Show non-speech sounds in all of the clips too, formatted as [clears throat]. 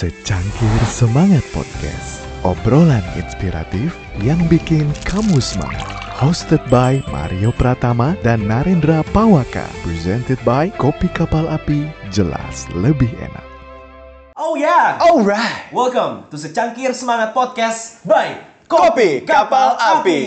Secangkir Semangat Podcast Obrolan inspiratif yang bikin kamu semangat Hosted by Mario Pratama dan Narendra Pawaka Presented by Kopi Kapal Api Jelas Lebih Enak Oh yeah! Alright. Welcome to Secangkir Semangat Podcast by Kopi Kapal Api.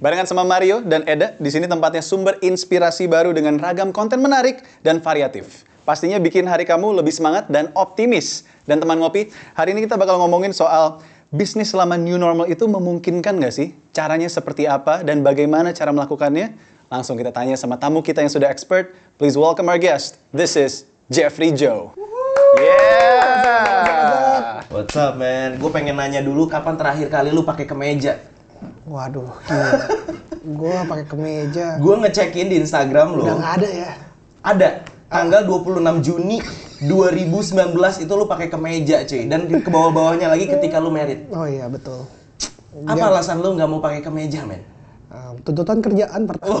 Barengan sama Mario dan Eda, di sini tempatnya sumber inspirasi baru dengan ragam konten menarik dan variatif. Pastinya bikin hari kamu lebih semangat dan optimis. Dan teman ngopi, hari ini kita bakal ngomongin soal bisnis selama new normal itu memungkinkan nggak sih? Caranya seperti apa dan bagaimana cara melakukannya? Langsung kita tanya sama tamu kita yang sudah expert. Please welcome our guest. This is Jeffrey Joe. Yeah. What's up man? Gue pengen nanya dulu kapan terakhir kali lu pakai kemeja? Waduh, gila. [laughs] Gua pakai kemeja. Gue ngecekin di Instagram lo. Udah nggak ada ya? Ada. Tanggal 26 Juni 2019 itu lu pakai kemeja cuy. Dan ke bawah-bawahnya lagi ketika lu merit. Oh iya betul. Apa alasan lu nggak mau pakai kemeja men? Um, tuntutan kerjaan pertama. [laughs]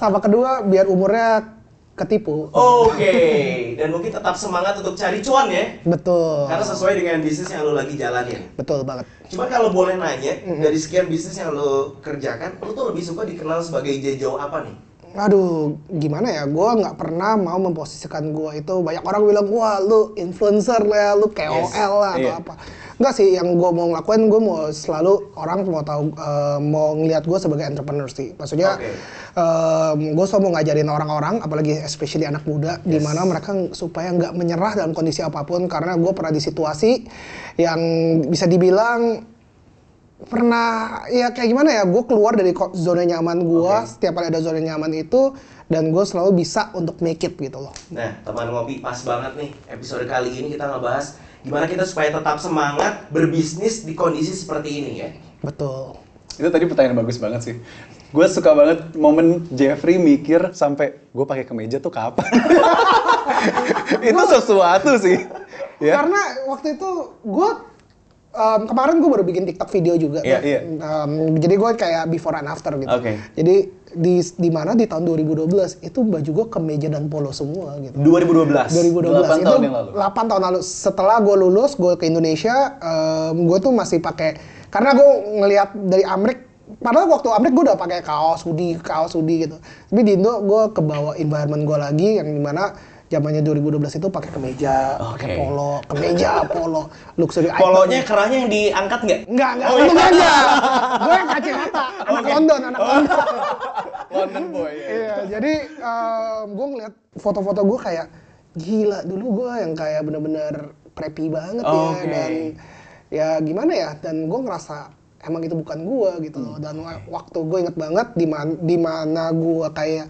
Sama kedua biar umurnya ketipu. Oke. Dan mungkin tetap semangat untuk cari cuan ya. Betul. Karena sesuai dengan bisnis yang lu lagi jalanin. Betul banget. Cuma kalau boleh nanya, dari sekian bisnis yang lo kerjakan, lo tuh lebih suka dikenal sebagai Jejo apa nih? Aduh, gimana ya? Gua nggak pernah mau memposisikan gua itu. Banyak orang bilang gua lu influencer lah, lu KOL Yes, lah atau iya. apa. Enggak sih, yang gua mau ngelakuin, gua mau selalu orang mau tahu, eh, mau ngelihat gua sebagai entrepreneur sih. Maksudnya, Oke. gue selalu mau ngajarin orang-orang, apalagi especially anak muda, di mana mereka supaya nggak menyerah dalam kondisi apa pun. Karena gue pernah di situasi yang bisa dibilang pernah ya kayak gimana ya gue keluar dari zona nyaman gue Oke. setiap kali ada zona nyaman itu dan gue selalu bisa untuk make it gitu loh Nah, teman ngopi pas banget nih. Episode kali ini kita ngebahas gimana kita supaya tetap semangat berbisnis di kondisi seperti ini ya. betul Itu tadi pertanyaan bagus banget sih. Gue suka banget momen Jeffrey mikir sampai gue pakai kemeja tuh kapan? [laughs] itu sesuatu sih. Ya. karena waktu itu gue em, kemarin gue baru bikin TikTok video juga Iya, kan. iya. Em, jadi gue kayak before and after gitu Oke. jadi di di mana di tahun 2012 itu baju gue kemeja dan polo semua gitu 2012. 2012 8 itu tahun yang lalu. 8 tahun lalu setelah gue lulus gue ke Indonesia gue tuh masih pakai karena gue ngelihat dari Amrik padahal waktu Amrik gue udah pakai kaos hoodie kaos hoodie gitu tapi di Indo gue kebawa environment gue lagi yang di mana zamannya 2012 itu pakai kemeja pakai Oke. polo kemeja [laughs] polo luxury item. Polonya kerahnya yang diangkat nggak? enggak enggak Oh, iya. aja [laughs] gue yang kacamata anak London anak London [laughs] London boy. ya. Iya, jadi gue ngeliat foto-foto gue kayak gila dulu gue yang kayak bener-bener preppy banget ya Oke. dan ya gimana ya dan gue ngerasa emang itu bukan gue gitu loh dan wa- waktu gue inget banget di mana di mana gue kayak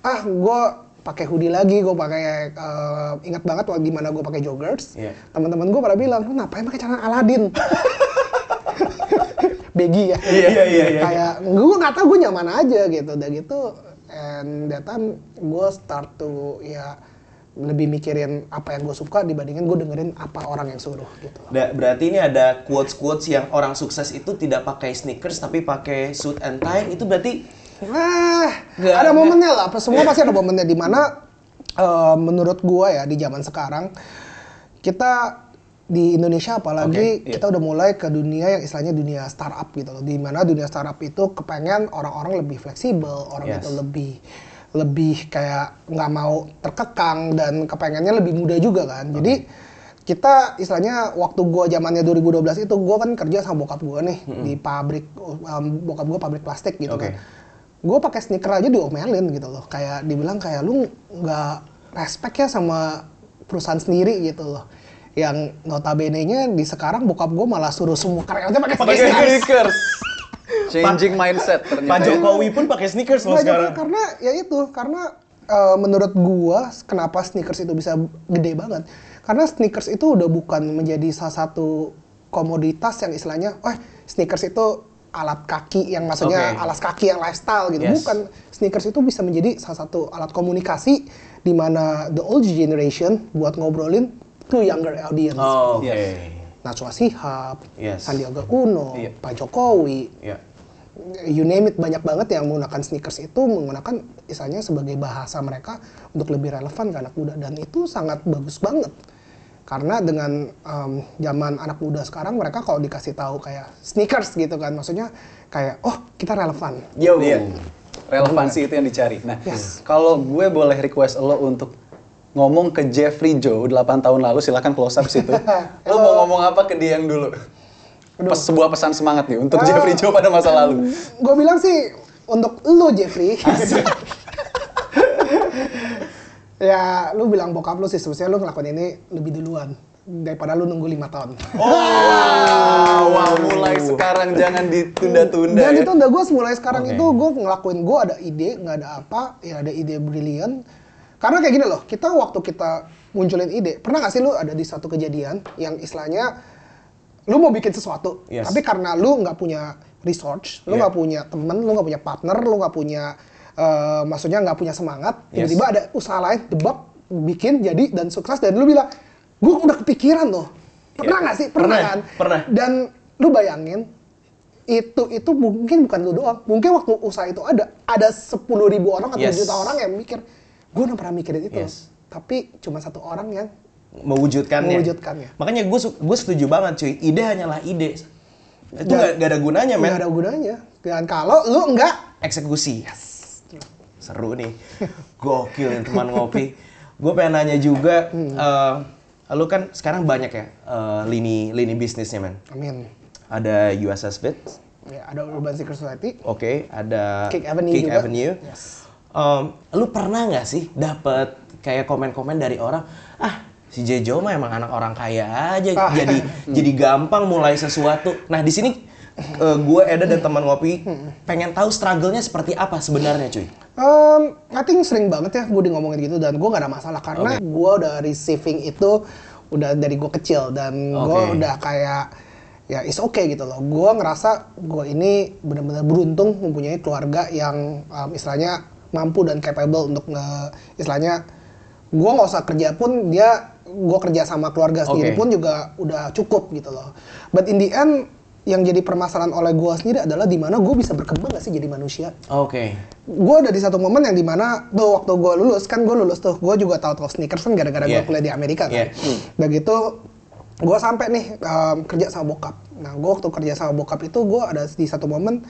ah gue pakai hoodie lagi gue pakai eh, ingat banget waktu di mana gue pakai joggers Iya. teman-teman gue pada bilang lu ngapain pakai celana Aladin [laughs] Begi ya Iya, iya, iya, iya. kayak gue nggak tahu gue nyaman aja gitu udah gitu and that time gue start to ya lebih mikirin apa yang gue suka dibandingin gue dengerin apa orang yang suruh gitu Da- berarti ini ada quotes-quotes yang orang sukses itu tidak pakai sneakers tapi pakai suit and tie. Itu berarti Nah, Nggak, ada momennya lah. Semua pasti ada momennya di mana eh, menurut gua ya di zaman sekarang kita di Indonesia apalagi Oke, iya. kita udah mulai ke dunia yang istilahnya dunia startup gitu loh. Di mana dunia startup itu kepengen orang-orang lebih fleksibel, orang Yes. itu lebih lebih kayak nggak mau terkekang dan kepengennya lebih muda juga kan. Jadi kita istilahnya waktu gua zamannya 2012 itu gua kan kerja sama bokap gua nih di pabrik um, bokap gua pabrik plastik gitu Oke. kan. Gue pakai sneaker aja diomelin gitu loh. Kayak dibilang kayak lu nggak respect ya sama perusahaan sendiri gitu loh. Yang notabene-nya di sekarang bokap gue malah suruh semua karyawannya pakai Pakai sneakers. sneakers. Changing mindset ternyata. Pak. Jokowi pun pakai sneakers loh sekarang. Karena ya itu karena eh, menurut gua kenapa sneakers itu bisa gede banget karena sneakers itu udah bukan menjadi salah satu komoditas yang istilahnya eh sneakers itu alat kaki yang maksudnya Oke. alas kaki yang lifestyle gitu Yes. bukan sneakers itu bisa menjadi salah satu alat komunikasi di mana the old generation buat ngobrolin to younger audience Oh, oke. Yes. Najwa Shihab, Yes. Sandiaga Uno, Iya. Pak Jokowi, Ya. you name it banyak banget yang menggunakan sneakers itu menggunakan istilahnya sebagai bahasa mereka untuk lebih relevan ke anak muda dan itu sangat bagus banget karena dengan em, zaman anak muda sekarang mereka kalau dikasih tahu kayak sneakers gitu kan maksudnya kayak oh kita relevan Yo. Iya. Relevansi itu yang dicari. Nah, Yes. kalau gue boleh request lo untuk ngomong ke Jeffrey Joe 8 tahun lalu, silakan close up situ. [laughs] lo mau ngomong apa ke dia yang dulu? Pes, sebuah pesan semangat nih untuk Jeffrey Joe pada masa lalu. gue bilang sih untuk lu Jeffrey [laughs] ya lu bilang bokap lu sih sebenarnya lu ngelakuin ini lebih duluan daripada lu nunggu lima tahun Wow, wow, mulai sekarang jangan ditunda-tunda dan ya. itu udah gue mulai sekarang Oke. itu gue ngelakuin gue ada ide nggak ada apa ya ada ide brilian karena kayak gini loh kita waktu kita munculin ide pernah gak sih lu ada di satu kejadian yang istilahnya lu mau bikin sesuatu Yes. tapi karena lu nggak punya research lu Yeah. nggak punya temen lu nggak punya partner lu nggak punya eh, maksudnya nggak punya semangat Yes. tiba-tiba ada usaha lain debak bikin jadi dan sukses dan lu bilang gue udah kepikiran loh pernah Yeah. nggak sih pernah, Pernah, kan pernah. dan lu bayangin itu itu mungkin bukan lu doang mungkin waktu usaha itu ada ada sepuluh ribu orang atau Yes. juta orang yang mikir gue udah pernah mikirin itu Yes. tapi cuma satu orang yang mewujudkannya. Mewujudkannya. Makanya gue gue setuju banget cuy. Ide hanyalah ide. Itu nggak nggak ada gunanya men. nggak ada gunanya dan kalau lu enggak Eksekusi. Seru nih. Gokil nih teman ngopi. Gue pengen nanya juga. eh, lu kan sekarang banyak ya eh, lini lini bisnisnya men. amin Ada USS Fit. ya ada Urban Secret Society Oke, ada Kick Avenue Kick juga. Avenue. Yes. Em, lu pernah nggak sih dapat kayak komen-komen dari orang, ah si Jejo mah emang anak orang kaya aja, Ah. jadi [laughs] jadi gampang mulai sesuatu. Nah di sini eh, gue Eda dan teman ngopi pengen tahu struggle-nya seperti apa sebenarnya cuy. Um, I think sering banget ya gue di ngomongin gitu dan gue nggak ada masalah karena Oke. gue udah receiving itu udah dari gue kecil dan gue Oke. udah kayak ya is okay gitu loh. Gue ngerasa gue ini benar-benar beruntung mempunyai keluarga yang um, istilahnya mampu dan capable untuk nge istilahnya gue nggak usah kerja pun dia gue kerja sama keluarga sendiri Oke. pun juga udah cukup gitu loh. But in the end yang jadi permasalahan oleh gue sendiri adalah di mana gue bisa berkembang gak sih jadi manusia Oke. gue ada di satu momen yang di mana tuh waktu gue lulus kan gue lulus tuh gue juga tahu tahu sneakers kan gara-gara Yeah. gue kuliah di Amerika kan Yeah. udah gitu gue sampai nih um, kerja sama bokap nah gue waktu kerja sama bokap itu gue ada di satu momen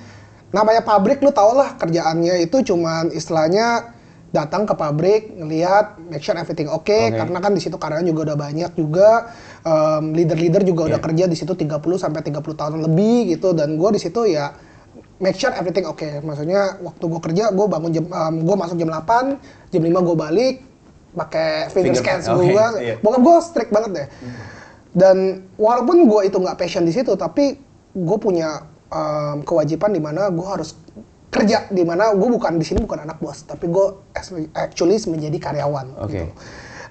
namanya pabrik lu tau lah kerjaannya itu cuman istilahnya datang ke pabrik ngelihat make sure everything oke Oke. karena kan di situ karyawan juga udah banyak juga um, leader-leader juga udah Yeah. kerja di situ 30 sampai 30 tahun lebih gitu dan gue di situ ya make sure everything oke. Maksudnya waktu gue kerja, gue bangun jam, gue masuk jam 8, jam 5 gue balik, pakai finger, Finger- scan oke, gue. iya. Bokap gue strict banget deh. Dan walaupun gue itu nggak passion di situ, tapi gue punya um, kewajiban di mana gue harus kerja di mana gue bukan di sini bukan anak bos, tapi gue actually menjadi karyawan. Oke. gitu.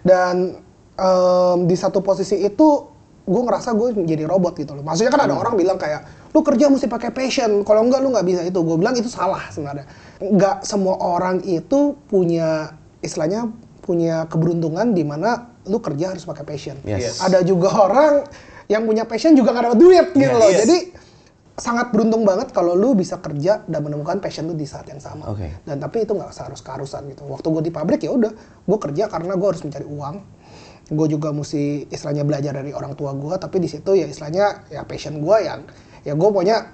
Dan em, di satu posisi itu gue ngerasa gue menjadi robot gitu loh. Maksudnya kan ada orang bilang kayak lu kerja mesti pakai passion, kalau enggak lu nggak bisa itu. Gue bilang itu salah sebenarnya. Nggak semua orang itu punya istilahnya punya keberuntungan di mana lu kerja harus pakai passion. Yes. Ada juga orang yang punya passion juga nggak dapat duit gitu Yes. loh. Yes. Jadi sangat beruntung banget kalau lu bisa kerja dan menemukan passion lu di saat yang sama. Oke. Dan tapi itu nggak seharus keharusan gitu. Waktu gue di pabrik ya udah, gue kerja karena gue harus mencari uang. Gue juga mesti istilahnya belajar dari orang tua gue, tapi di situ ya istilahnya ya passion gue yang ya gue pokoknya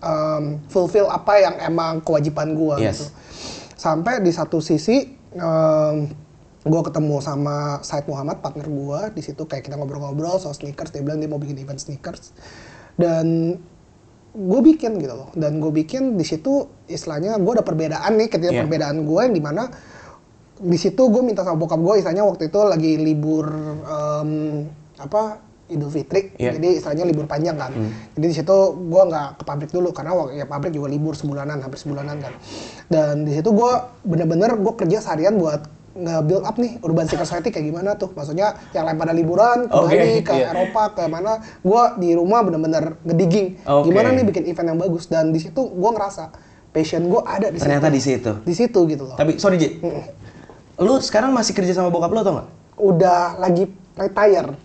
um, fulfill apa yang emang kewajiban gue Yes. gitu. Sampai di satu sisi gue ketemu sama Said Muhammad partner gue di situ kayak kita ngobrol-ngobrol soal sneakers dia bilang dia mau bikin event sneakers dan gue bikin gitu loh dan gue bikin di situ istilahnya gue ada perbedaan nih ketika Iya. perbedaan gue yang di mana di situ gue minta sama bokap gue istilahnya waktu itu lagi libur em, apa Idul Fitri. Iya. jadi istilahnya libur panjang kan. Jadi di situ gue nggak ke pabrik dulu karena wak- ya pabrik juga libur sebulanan hampir sebulanan kan. Dan di situ gue bener-bener gue kerja seharian buat nge-build up nih urban secret society kayak gimana tuh. Maksudnya yang lain pada liburan ke Oke, Bali ke iya. Eropa ke mana. Gue di rumah bener-bener ngedigging. Oke. gimana nih bikin event yang bagus? Dan di situ gue ngerasa passion gue ada di Ternyata situ. di situ. di situ gitu loh. Tapi sorry Ji, lu sekarang masih kerja sama bokap lu atau nggak? udah lagi retire [laughs]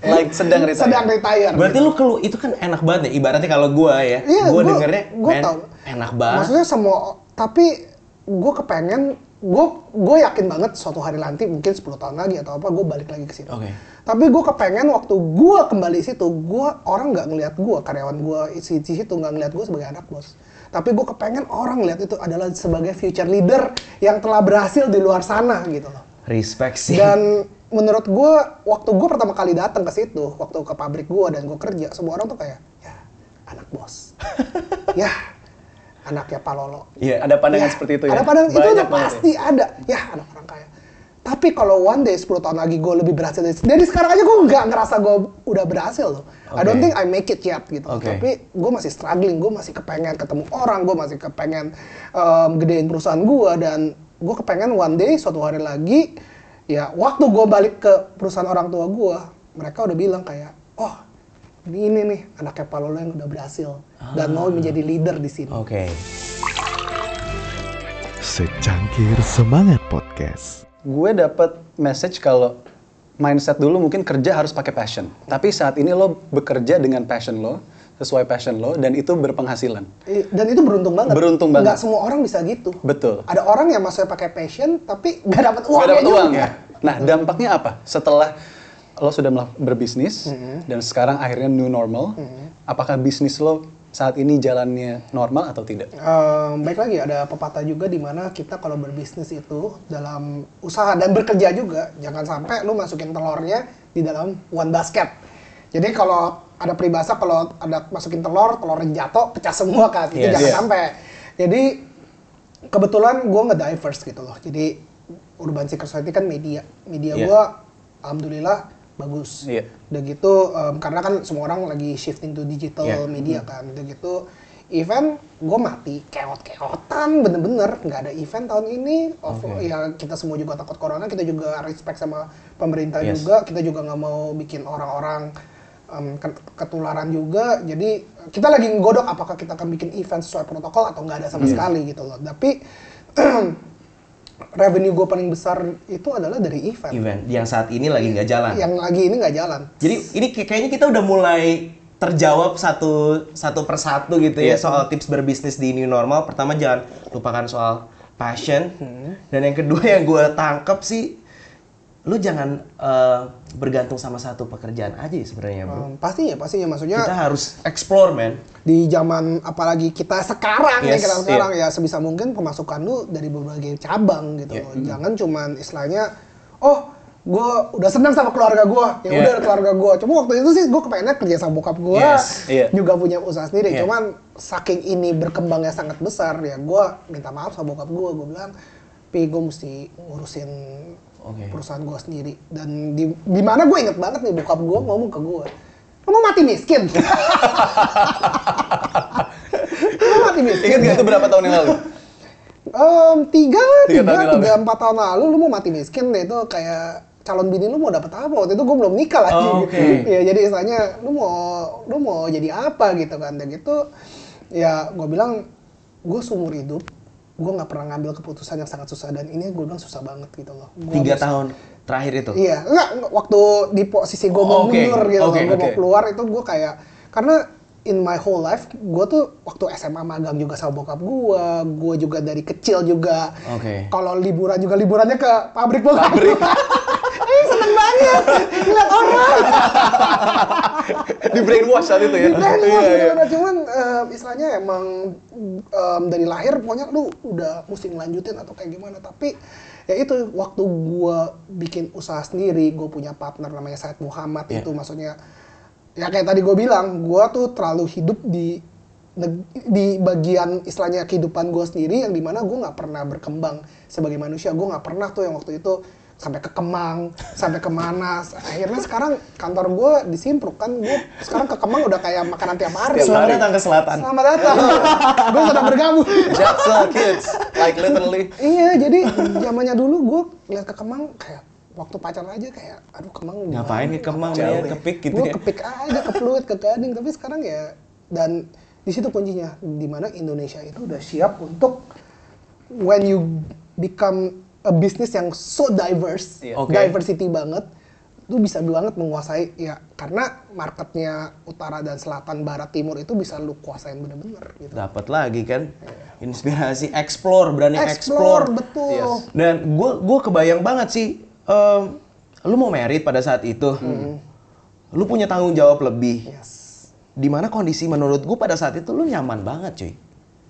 Like sedang retire. sedang retire Berarti lu kelu itu kan enak banget ya. Ibaratnya kalau gua ya, Iya, gua gua- dengernya, gua tau. Enak banget. Maksudnya semua, tapi gue kepengen, gue gue yakin banget suatu hari nanti mungkin 10 tahun lagi atau apa gue balik lagi ke situ. Oke. Tapi gue kepengen waktu gue kembali situ, gue orang nggak ngelihat gue karyawan gue isi di situ nggak ngelihat gue sebagai anak bos. Tapi gue kepengen orang lihat itu adalah sebagai future leader yang telah berhasil di luar sana gitu loh. Respect sih. Dan menurut gue, waktu gue pertama kali datang ke situ, waktu ke pabrik gue dan gue kerja, semua orang tuh kayak, ya anak bos, [laughs] ya anaknya Pak Lolo. Iya, ada pandangan Ya, seperti itu ya. Ada pandangan itu Banyak udah banget pasti ada. Ya anak orang kaya. Tapi kalau one day 10 tahun lagi gue lebih berhasil dari, dari sekarang aja gue nggak ngerasa gue udah berhasil loh. I don't think I make it yet gitu. Oke. Tapi gue masih struggling, gue masih kepengen ketemu orang, gue masih kepengen em, gedein perusahaan gue dan gue kepengen one day suatu hari lagi ya waktu gue balik ke perusahaan orang tua gue, mereka udah bilang kayak, oh ini ini nih anaknya Palolo yang udah berhasil dan mau menjadi leader di sini. Oke. Secangkir Semangat Podcast. Gue dapet message kalau mindset dulu mungkin kerja harus pakai passion. Tapi saat ini lo bekerja dengan passion lo, sesuai passion lo, dan itu berpenghasilan. Dan itu beruntung banget. Beruntung banget. Nggak semua orang bisa gitu. Betul. Ada orang yang masuknya pakai passion tapi nggak dapat uang. Gak dapat uang juga. ya. Nah, dampaknya apa? Setelah lo sudah berbisnis Mm-hmm. dan sekarang akhirnya new normal, apakah bisnis lo saat ini jalannya normal atau tidak? Em, baik lagi ada pepatah juga di mana kita kalau berbisnis itu dalam usaha dan bekerja juga jangan sampai lu masukin telurnya di dalam one basket. Jadi kalau ada peribahasa kalau ada masukin telur, telurnya jatuh, pecah semua kan. Itu Yes. jangan Iya. sampai. Jadi kebetulan gue nge-diverse gitu loh. Jadi Urban Seeker Society kan media. Media Iya. gue alhamdulillah bagus. Iya. Udah gitu em, karena kan semua orang lagi shifting to digital Iya. media kan. Udah gitu event gue mati keot-keotan bener-bener nggak ada event tahun ini of ya kita semua juga takut corona kita juga respect sama pemerintah Yes. juga kita juga nggak mau bikin orang-orang ket- ketularan juga jadi kita lagi nggodok apakah kita akan bikin event sesuai protokol atau nggak ada sama sekali gitu loh tapi [clears throat] revenue gue paling besar itu adalah dari event, Event yang saat ini lagi nggak jalan. yang lagi ini nggak jalan Jadi ini kayak- kayaknya kita udah mulai terjawab satu satu persatu gitu ya Iya. soal tips berbisnis di new normal. Pertama jangan lupakan soal passion. Dan yang kedua yang gue tangkep sih, lu jangan eh, bergantung sama satu pekerjaan aja ya sebenarnya bro. Em, pastinya pastinya maksudnya Kita harus explore man. di zaman apalagi kita sekarang ya Yes, kita sekarang ya sebisa mungkin pemasukan lu dari berbagai cabang gitu Iya. loh. Jangan cuman istilahnya oh gue udah senang sama keluarga gue ya Iya. udah keluarga gue cuma waktu itu sih gue kepengennya kerja sama bokap gue Yes, iya. juga punya usaha sendiri Iya. cuman saking ini berkembangnya sangat besar ya gue minta maaf sama bokap gue gue bilang pi gue mesti ngurusin Oke. perusahaan gue sendiri. Dan di di mana gue inget banget nih bokap gue ngomong ke gue lu mau mati miskin? [laughs] Lu mau mati miskin? Ingat gak itu berapa tahun yang lalu? Em, tiga, Tiga tiga, tiga, empat tahun lalu lu mau mati miskin? Deh itu kayak calon bini lu mau dapet apa? Waktu itu gue belum nikah lagi. Oh, oke. ya jadi istilahnya lu mau lu mau jadi apa? Gitu kan. Dan gitu ya gue bilang gue seumur hidup gue nggak pernah ngambil keputusan yang sangat susah dan ini gue bilang susah banget gitu loh Gua Tiga harus- tahun terakhir itu. Iya, enggak, waktu di posisi gue mau Oh, oke. mundur gitu, Oke, gue mau oke. keluar itu gue kayak karena in my whole life gue tuh waktu SMA magang juga sama bokap gue, gue juga dari kecil juga. Oke. Kalau liburan juga liburannya ke pabrik bokap. Pabrik. Banget ngeliat orang. Di brainwash saat itu ya? Iya, banget, iya. bener-bener. Cuman eh, istilahnya emang em, dari lahir pokoknya lu udah mesti ngelanjutin atau kayak gimana. Tapi ya itu waktu gua bikin usaha sendiri, gue punya partner namanya Said Muhammad Iya. itu maksudnya ya kayak tadi gue bilang, gua tuh terlalu hidup di di bagian istilahnya kehidupan gue sendiri yang di mana gue nggak pernah berkembang sebagai manusia gue nggak pernah tuh yang waktu itu sampai ke Kemang sampai ke mana akhirnya sekarang kantor gue di Simpruk kan gue sekarang ke Kemang udah kayak makanan tiap hari Selamat datang ke selatan. Selamat datang. gue sedang bergabung. Jaksel kids, like literally. iya, jadi zamannya dulu gue lihat ke Kemang kayak waktu pacaran aja kayak aduh Kemang Ngapain mana? ke Kemang ya, kepik gitu gue ya. kepik aja ke Pluit ke Gading tapi sekarang ya dan di situ kuncinya di mana Indonesia itu udah siap untuk when you become a business yang so diverse Iya. Oke. diversity banget lu bisa banget menguasai ya karena marketnya utara dan selatan barat timur itu bisa lu kuasain bener-bener gitu. Dapat lagi kan inspirasi explore, berani Explore, explore. betul. Yes. Dan gue gue kebayang banget sih, em, lu mau merit pada saat itu, lu punya tanggung jawab lebih. Yes. Di mana kondisi menurut gue pada saat itu lu nyaman banget cuy.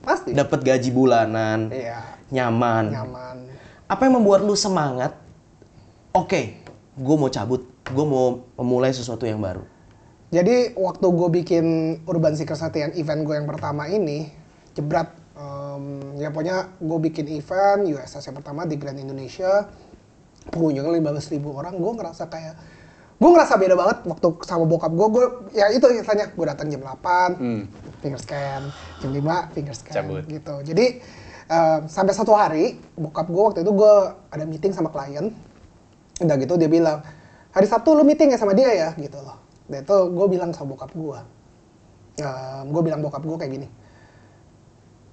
Pasti. Dapat gaji bulanan, Iya. nyaman. Nyaman. Apa yang membuat lu semangat? Oke, gue mau cabut, gue mau memulai sesuatu yang baru. Jadi waktu gue bikin Urban Seekers latihan event gue yang pertama ini, jebrat, em, ya pokoknya gue bikin event USS yang pertama di Grand Indonesia, pengunjungnya 15 ribu orang, gue ngerasa kayak, gue ngerasa beda banget waktu sama bokap gue, gue ya itu istilahnya, gue datang jam 8, finger scan, jam 5, finger scan, Cabut. gitu. Jadi sampai satu hari, bokap gue waktu itu gue ada meeting sama klien, udah gitu dia bilang, hari Sabtu lu meeting ya sama dia ya, gitu loh. Dan itu gue bilang sama bokap gue, gue bilang bokap gue kayak gini,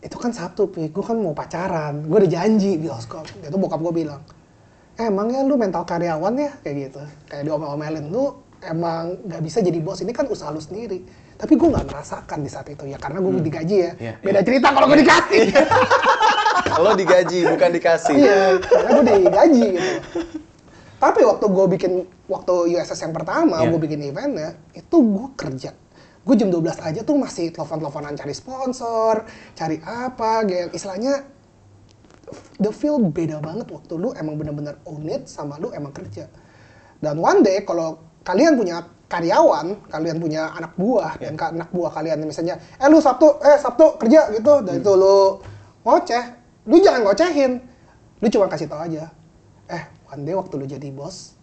itu kan Sabtu, pi. gue kan mau pacaran, gue udah janji bioskop. Dia Itu bokap gue bilang, "Eh, emangnya lu mental karyawan ya? Kayak gitu. Kayak diomel-omelin, lu emang nggak bisa jadi bos, ini kan usaha lu sendiri. Tapi gue nggak merasakan di saat itu ya, karena gue digaji ya. Iya, Beda cerita kalau gue dikasih. [laughs] Lo digaji, bukan dikasih. Iya, karena gue digaji gitu. Tapi waktu gue bikin, waktu USS yang pertama, Iya. gue bikin eventnya, itu gue kerja. Gue jam 12 aja tuh masih telepon-teleponan cari sponsor, cari apa, gitu. Istilahnya, the feel beda banget waktu lu emang bener-bener own it sama lu emang kerja. Dan one day kalau kalian punya karyawan, kalian punya anak buah dan ka- anak buah kalian misalnya, eh lu Sabtu, eh Sabtu kerja gitu, dan itu lu ngoceh, lu jangan ngocehin, lu cuma kasih tau aja, eh one day waktu lu jadi bos,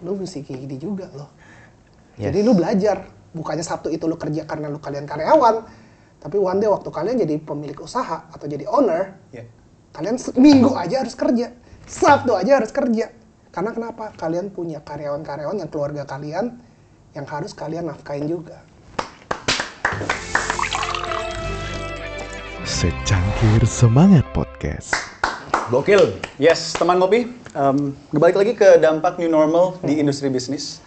lu mesti kayak gini juga loh. Yes. Jadi lu belajar, bukannya Sabtu itu lu kerja karena lu kalian karyawan, tapi one day waktu kalian jadi pemilik usaha atau jadi owner, Ya. kalian minggu aja harus kerja, Sabtu aja harus kerja. Karena kenapa? Kalian punya karyawan-karyawan yang keluarga kalian yang harus kalian nafkain juga. Secangkir Semangat Podcast. Gokil. Yes, teman ngopi. Um, balik lagi ke dampak new normal di industri bisnis.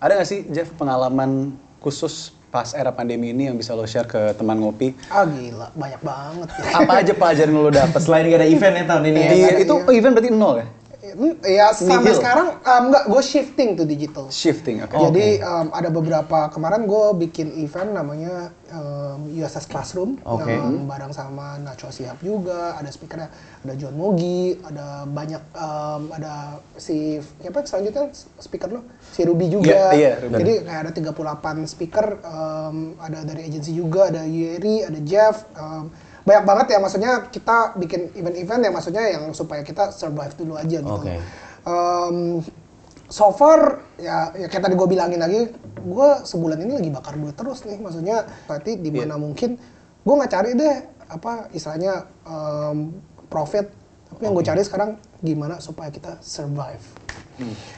Ada nggak sih, Jeff, pengalaman khusus pas era pandemi ini yang bisa lo share ke teman ngopi? Ah gila, banyak banget. Apa aja pelajaran lo dapet? Selain gak ada event ya tahun ini ya. Di, ada, itu iya. event berarti nol ya? Hmm, ya sampai Nihil. sekarang um, enggak, gue shifting to digital. Shifting, oke. Jadi um, ada beberapa kemarin gue bikin event namanya um, USS Classroom, Oke. um, bareng sama Nacho Siap juga, ada speakernya, ada John Mogi, ada banyak, um, ada si siapa selanjutnya speaker lo, si Ruby juga. Iya, iya, Ruby. Jadi kayak ada 38 speaker, um, ada dari agensi juga, ada Yeri, ada Jeff. um, banyak banget ya maksudnya kita bikin event-event yang maksudnya yang supaya kita survive dulu aja gitu. Oke. Um, so far ya, ya kayak tadi gue bilangin lagi, gue sebulan ini lagi bakar duit terus nih, maksudnya berarti di mana mungkin gue nggak cari deh apa istilahnya um, profit, tapi yang gue cari sekarang gimana supaya kita survive.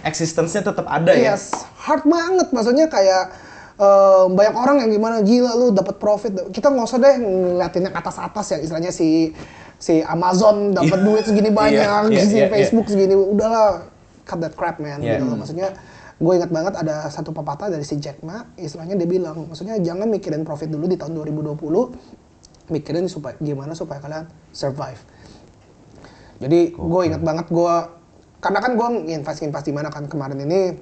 Existence-nya tetap ada ya. Yes, hard banget, maksudnya kayak um, banyak orang yang gimana gila lu dapat profit, kita nggak usah deh ngeliatinnya ke atas-atas ya istilahnya si si Amazon dapat duit segini banyak, iya, si iya, Facebook segini, udahlah cut that crap man Iya. gitu loh. Maksudnya gue ingat banget ada satu pepatah dari si Jack Ma, istilahnya dia bilang, maksudnya jangan mikirin profit dulu di tahun 2020, mikirin supaya gimana supaya kalian survive. Jadi gue ingat banget gue, karena kan gue invest-invest di mana kan kemarin ini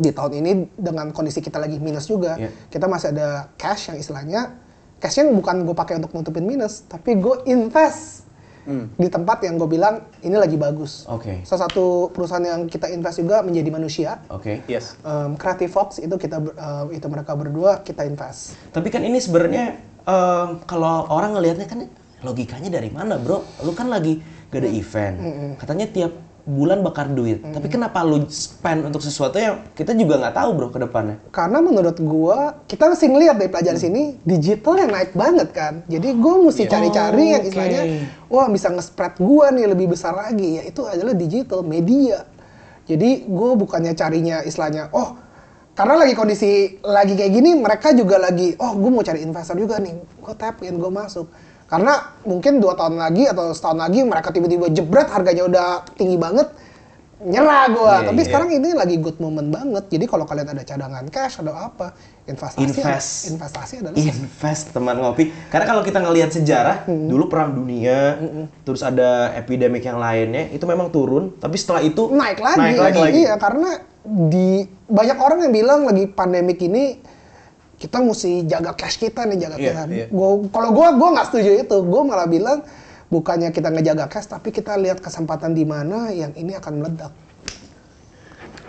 di tahun ini dengan kondisi kita lagi minus juga, Iya. kita masih ada cash yang istilahnya cashnya bukan gue pakai untuk nutupin minus, tapi gue invest di tempat yang gue bilang ini lagi bagus. Oke. Salah satu perusahaan yang kita invest juga menjadi manusia. Oke. Yes. Um, Creative Fox itu kita um, itu mereka berdua kita invest. Tapi kan ini sebenarnya eh, kalau orang ngelihatnya kan logikanya dari mana, Bro? Lu kan lagi gak ada event. Katanya tiap bulan bakar duit. Tapi kenapa lu spend untuk sesuatu yang kita juga nggak tahu, Bro, ke depannya? Karena menurut gua, kita mesti ngeliat dari pelajaran sini, digital yang naik banget kan. Jadi gua mesti cari-cari yang Oke. istilahnya, wah bisa nge-spread gua nih lebih besar lagi. Ya itu adalah digital, media. Jadi gua bukannya carinya istilahnya, oh karena lagi kondisi lagi kayak gini, mereka juga lagi, oh gua mau cari investor juga nih. Gua tap in, gua masuk. Karena mungkin dua tahun lagi atau setahun lagi mereka tiba-tiba jebret harganya udah tinggi banget. nyerah gua. Iya, Tapi iya. sekarang ini lagi good moment banget. Jadi kalau kalian ada cadangan cash atau apa, investasi Invest. investasi adalah invest teman ngopi karena kalau kita ngelihat sejarah dulu perang dunia terus ada epidemik yang lainnya itu memang turun tapi setelah itu naik lagi. naik lagi, Iya, karena di banyak orang yang bilang lagi pandemik ini kita mesti jaga cash kita nih, jaga Iya, kita. iya. Gua kalau gua gua nggak setuju itu. Gua malah bilang bukannya kita ngejaga cash tapi kita lihat kesempatan di mana yang ini akan meledak.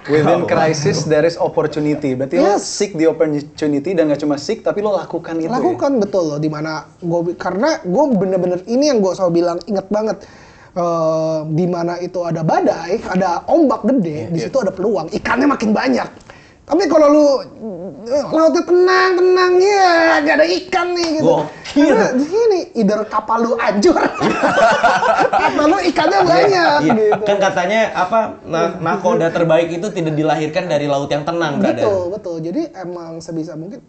Within crisis there is opportunity. Berarti lo Yes. seek the opportunity dan gak cuma seek tapi lo lakukan itu. ya? lakukan betul loh di mana gue karena gue bener-bener ini yang gue selalu bilang inget banget eh di mana itu ada badai ada ombak gede di situ ada peluang ikannya makin banyak tapi kalau lu lautnya tenang tenang ya gak ada ikan nih gitu Gokil. karena di sini either kapal lu hancur [laughs] atau lu ikannya banyak Iya, gitu kan katanya apa na- nakoda terbaik itu tidak dilahirkan dari laut yang tenang brother Betul, betul. Jadi emang sebisa mungkin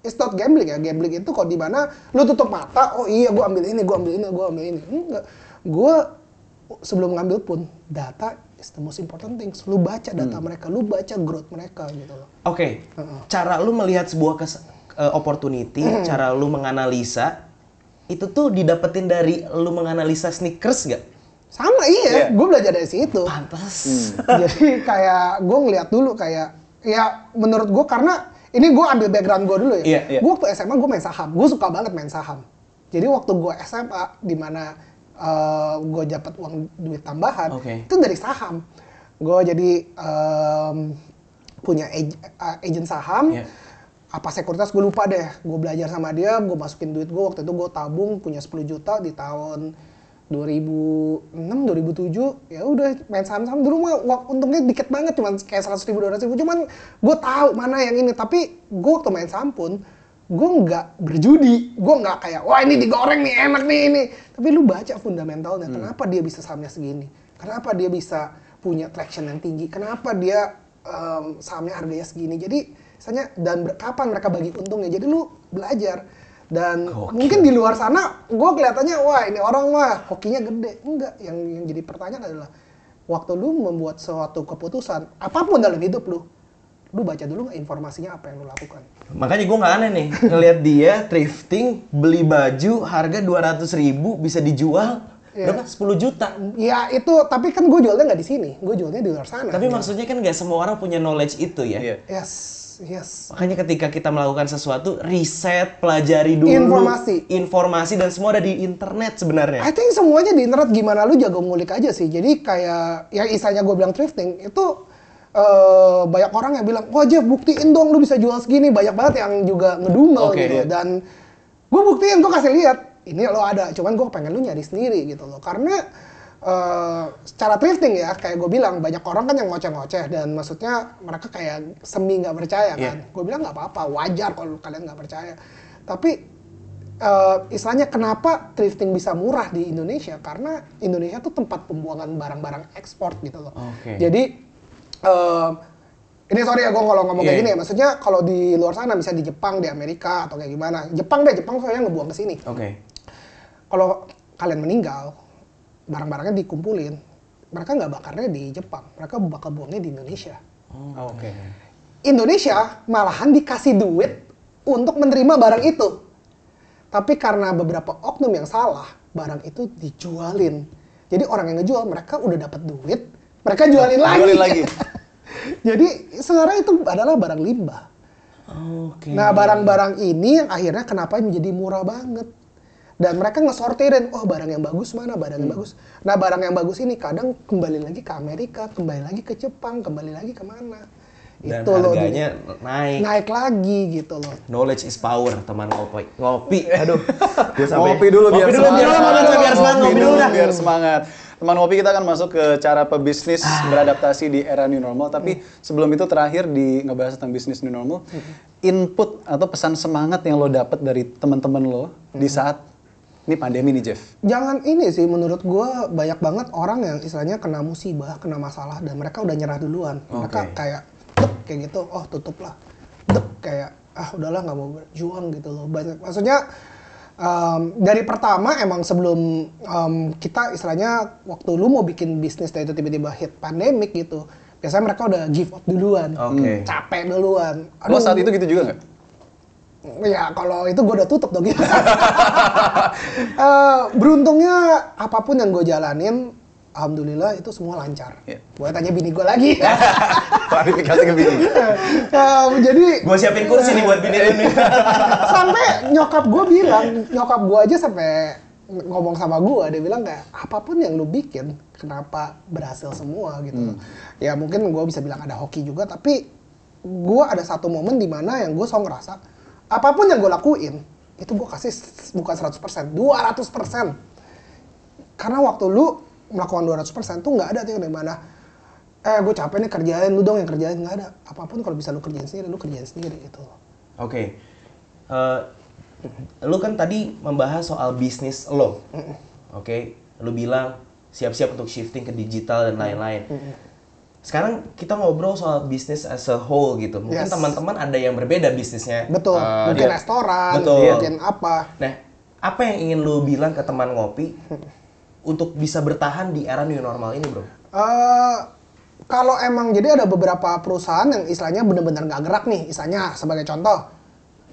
it's not gambling ya. Gambling itu kalau di mana lu tutup mata, oh iya gua ambil ini, gua ambil ini, gua ambil ini. Enggak. Gua sebelum ngambil pun data is the most important things. Lu baca data Hmm. mereka, lu baca growth mereka gitu loh. Oke, cara lu melihat sebuah kes- eh, opportunity, Hmm. cara lu menganalisa itu tuh didapetin dari lu menganalisa sneakers gak? Sama iya, Iya. gue belajar dari situ. Pantas. [laughs] Jadi kayak gue ngeliat dulu kayak ya menurut gue karena ini gue ambil background gue dulu ya. Iya, iya. Gue waktu SMA gue main saham. Gue suka banget main saham. Jadi waktu gue SMA di mana gue dapat uang duit tambahan Oke. itu dari saham. Gue jadi em, punya ag- eh, agent saham. Iya. Apa sekuritas gue lupa deh. Gue belajar sama dia, gue masukin duit gue waktu itu gue tabung punya 10 juta di tahun 2006 2007 ya udah main saham-saham dulu mah untungnya dikit banget cuman kayak 100 ribu 200 ribu cuman gue tahu mana yang ini tapi gue waktu main saham pun gue nggak berjudi. Gue nggak kayak wah ini digoreng nih enak nih ini. Tapi lu baca fundamentalnya kenapa dia bisa sahamnya segini? Kenapa dia bisa punya traction yang tinggi? Kenapa dia em, sahamnya harganya segini? Jadi misalnya dan kapan mereka bagi untungnya? Jadi lu belajar. Dan mungkin di luar sana gue kelihatannya wah ini orang mah hokinya gede. Enggak. Yang yang jadi pertanyaan adalah waktu lu membuat suatu keputusan apa pun dalam hidup lu lu baca dulu nggak informasinya apa yang lu lakukan Makanya gue nggak aneh nih ngelihat dia thrifting beli baju harga 200 ribu bisa dijual Iya. berapa 10 juta. ya itu tapi kan gue jualnya nggak di sini gue jualnya di luar sana Tapi maksudnya kan nggak semua orang punya knowledge itu ya. Iya. yes yes Makanya ketika kita melakukan sesuatu, riset, pelajari dulu Informasi. informasi dan semua ada di internet sebenarnya. I think semuanya di internet gimana lu jago ngulik aja sih. Jadi kayak yang istilahnya gue bilang thrifting itu eh, banyak orang yang bilang, wah Jeff buktiin dong lu bisa jual segini. Banyak banget yang juga ngedumel Oke. gitu. Dan gue buktiin, gue kasih lihat. Ini lo ada, cuman gue pengen lu nyari sendiri gitu loh. Karena eh, secara thrifting ya, kayak gue bilang banyak orang kan yang ngoceh-ngoceh dan maksudnya mereka kayak semi nggak percaya kan. Gue bilang nggak apa-apa, wajar kalau kalian nggak percaya. Tapi eh, istilahnya kenapa thrifting bisa murah di Indonesia karena Indonesia tuh tempat pembuangan barang-barang ekspor gitu loh. Oke. Jadi eh, ini sorry ya gue kalau ngomong Iya, kayak gini iya. ya, maksudnya kalau di luar sana bisa di Jepang, di Amerika atau kayak gimana. Jepang deh, Jepang soalnya ngebuang ke sini. Oke. Kalau kalian meninggal, barang-barangnya dikumpulin, mereka nggak bakarnya di Jepang, mereka bakal buangnya di Indonesia. Oh, Oke. Indonesia malahan dikasih duit untuk menerima barang itu. Tapi karena beberapa oknum yang salah, barang itu dijualin. Jadi orang yang ngejual, mereka udah dapat duit, mereka jualin lagi. Jualin lagi. [laughs] Jadi sebenarnya itu adalah barang limbah. Oke. Nah barang-barang ini yang akhirnya kenapa menjadi murah banget. Dan mereka ngesortirin, oh barang yang bagus mana, barang Hmm. yang bagus. Nah barang yang bagus ini kadang kembali lagi ke Amerika, kembali lagi ke Jepang, kembali lagi ke mana. Dan Itu loh, harganya naik. naik lagi gitu loh. Knowledge is power, teman ngopi. Ngopi. Aduh. [laughs] Gua sampai- Ngopi dulu biar ngopi dulu biar semangat, biar semangat, ngopi dulu biar semangat. Teman ngopi kita akan masuk ke cara pebisnis Ah. beradaptasi di era new normal. Tapi Hmm. sebelum itu terakhir di ngebahas tentang bisnis new normal, input atau pesan semangat yang lo dapat dari teman-teman lo di Hmm. saat ini pandemi nih Jeff. Jangan ini sih menurut gua banyak banget orang yang istilahnya kena musibah, kena masalah dan mereka udah nyerah duluan. Mereka Oke. kayak dek kayak gitu, oh tutup lah. Dek kayak ah udahlah nggak mau berjuang gitu loh. Banyak maksudnya Em, dari pertama emang sebelum em, kita istilahnya waktu lu mau bikin bisnis dan itu tiba-tiba hit pandemic gitu, biasanya mereka udah give up duluan, Oke. capek duluan. Lo saat itu gitu juga nggak? Ya kalau itu gue udah tutup dong. [laughs] Eh, beruntungnya apa pun yang gue jalanin, alhamdulillah itu semua lancar. Iya. Gue tanya bini gue lagi. [laughs] Klarifikasi ke bini. Em, jadi Gue siapin kursi nih buat bini nih. [laughs] sampai nyokap gue bilang, nyokap gue aja sampai ngomong sama gue, dia bilang kayak apa pun yang lu bikin, kenapa berhasil semua gitu. Ya mungkin gue bisa bilang ada hoki juga, tapi gue ada satu momen di mana yang gue selalu ngerasa apa pun yang gue lakuin itu gue kasih bukan 100%, 200%. Karena waktu lu melakukan 200% tuh nggak ada tuh di mana eh gue capek nih kerjain lu dong yang kerjain nggak ada. Apa pun kalau bisa lu kerjain sendiri, lu kerjain sendiri gitu. Oke. Eh, lu kan tadi membahas soal bisnis lo. Oke. Lu bilang siap-siap untuk shifting ke digital dan lain-lain. Sekarang kita ngobrol soal bisnis as a whole gitu. Mungkin Yes. teman-teman ada yang berbeda bisnisnya. Betul, Eh, mungkin dia- restoran, Betul. mungkin apa. Nah, apa yang ingin lu bilang ke teman ngopi untuk bisa bertahan di era new normal ini, bro? Eh, kalau emang jadi ada beberapa perusahaan yang istilahnya benar-benar nggak gerak nih, istilahnya sebagai contoh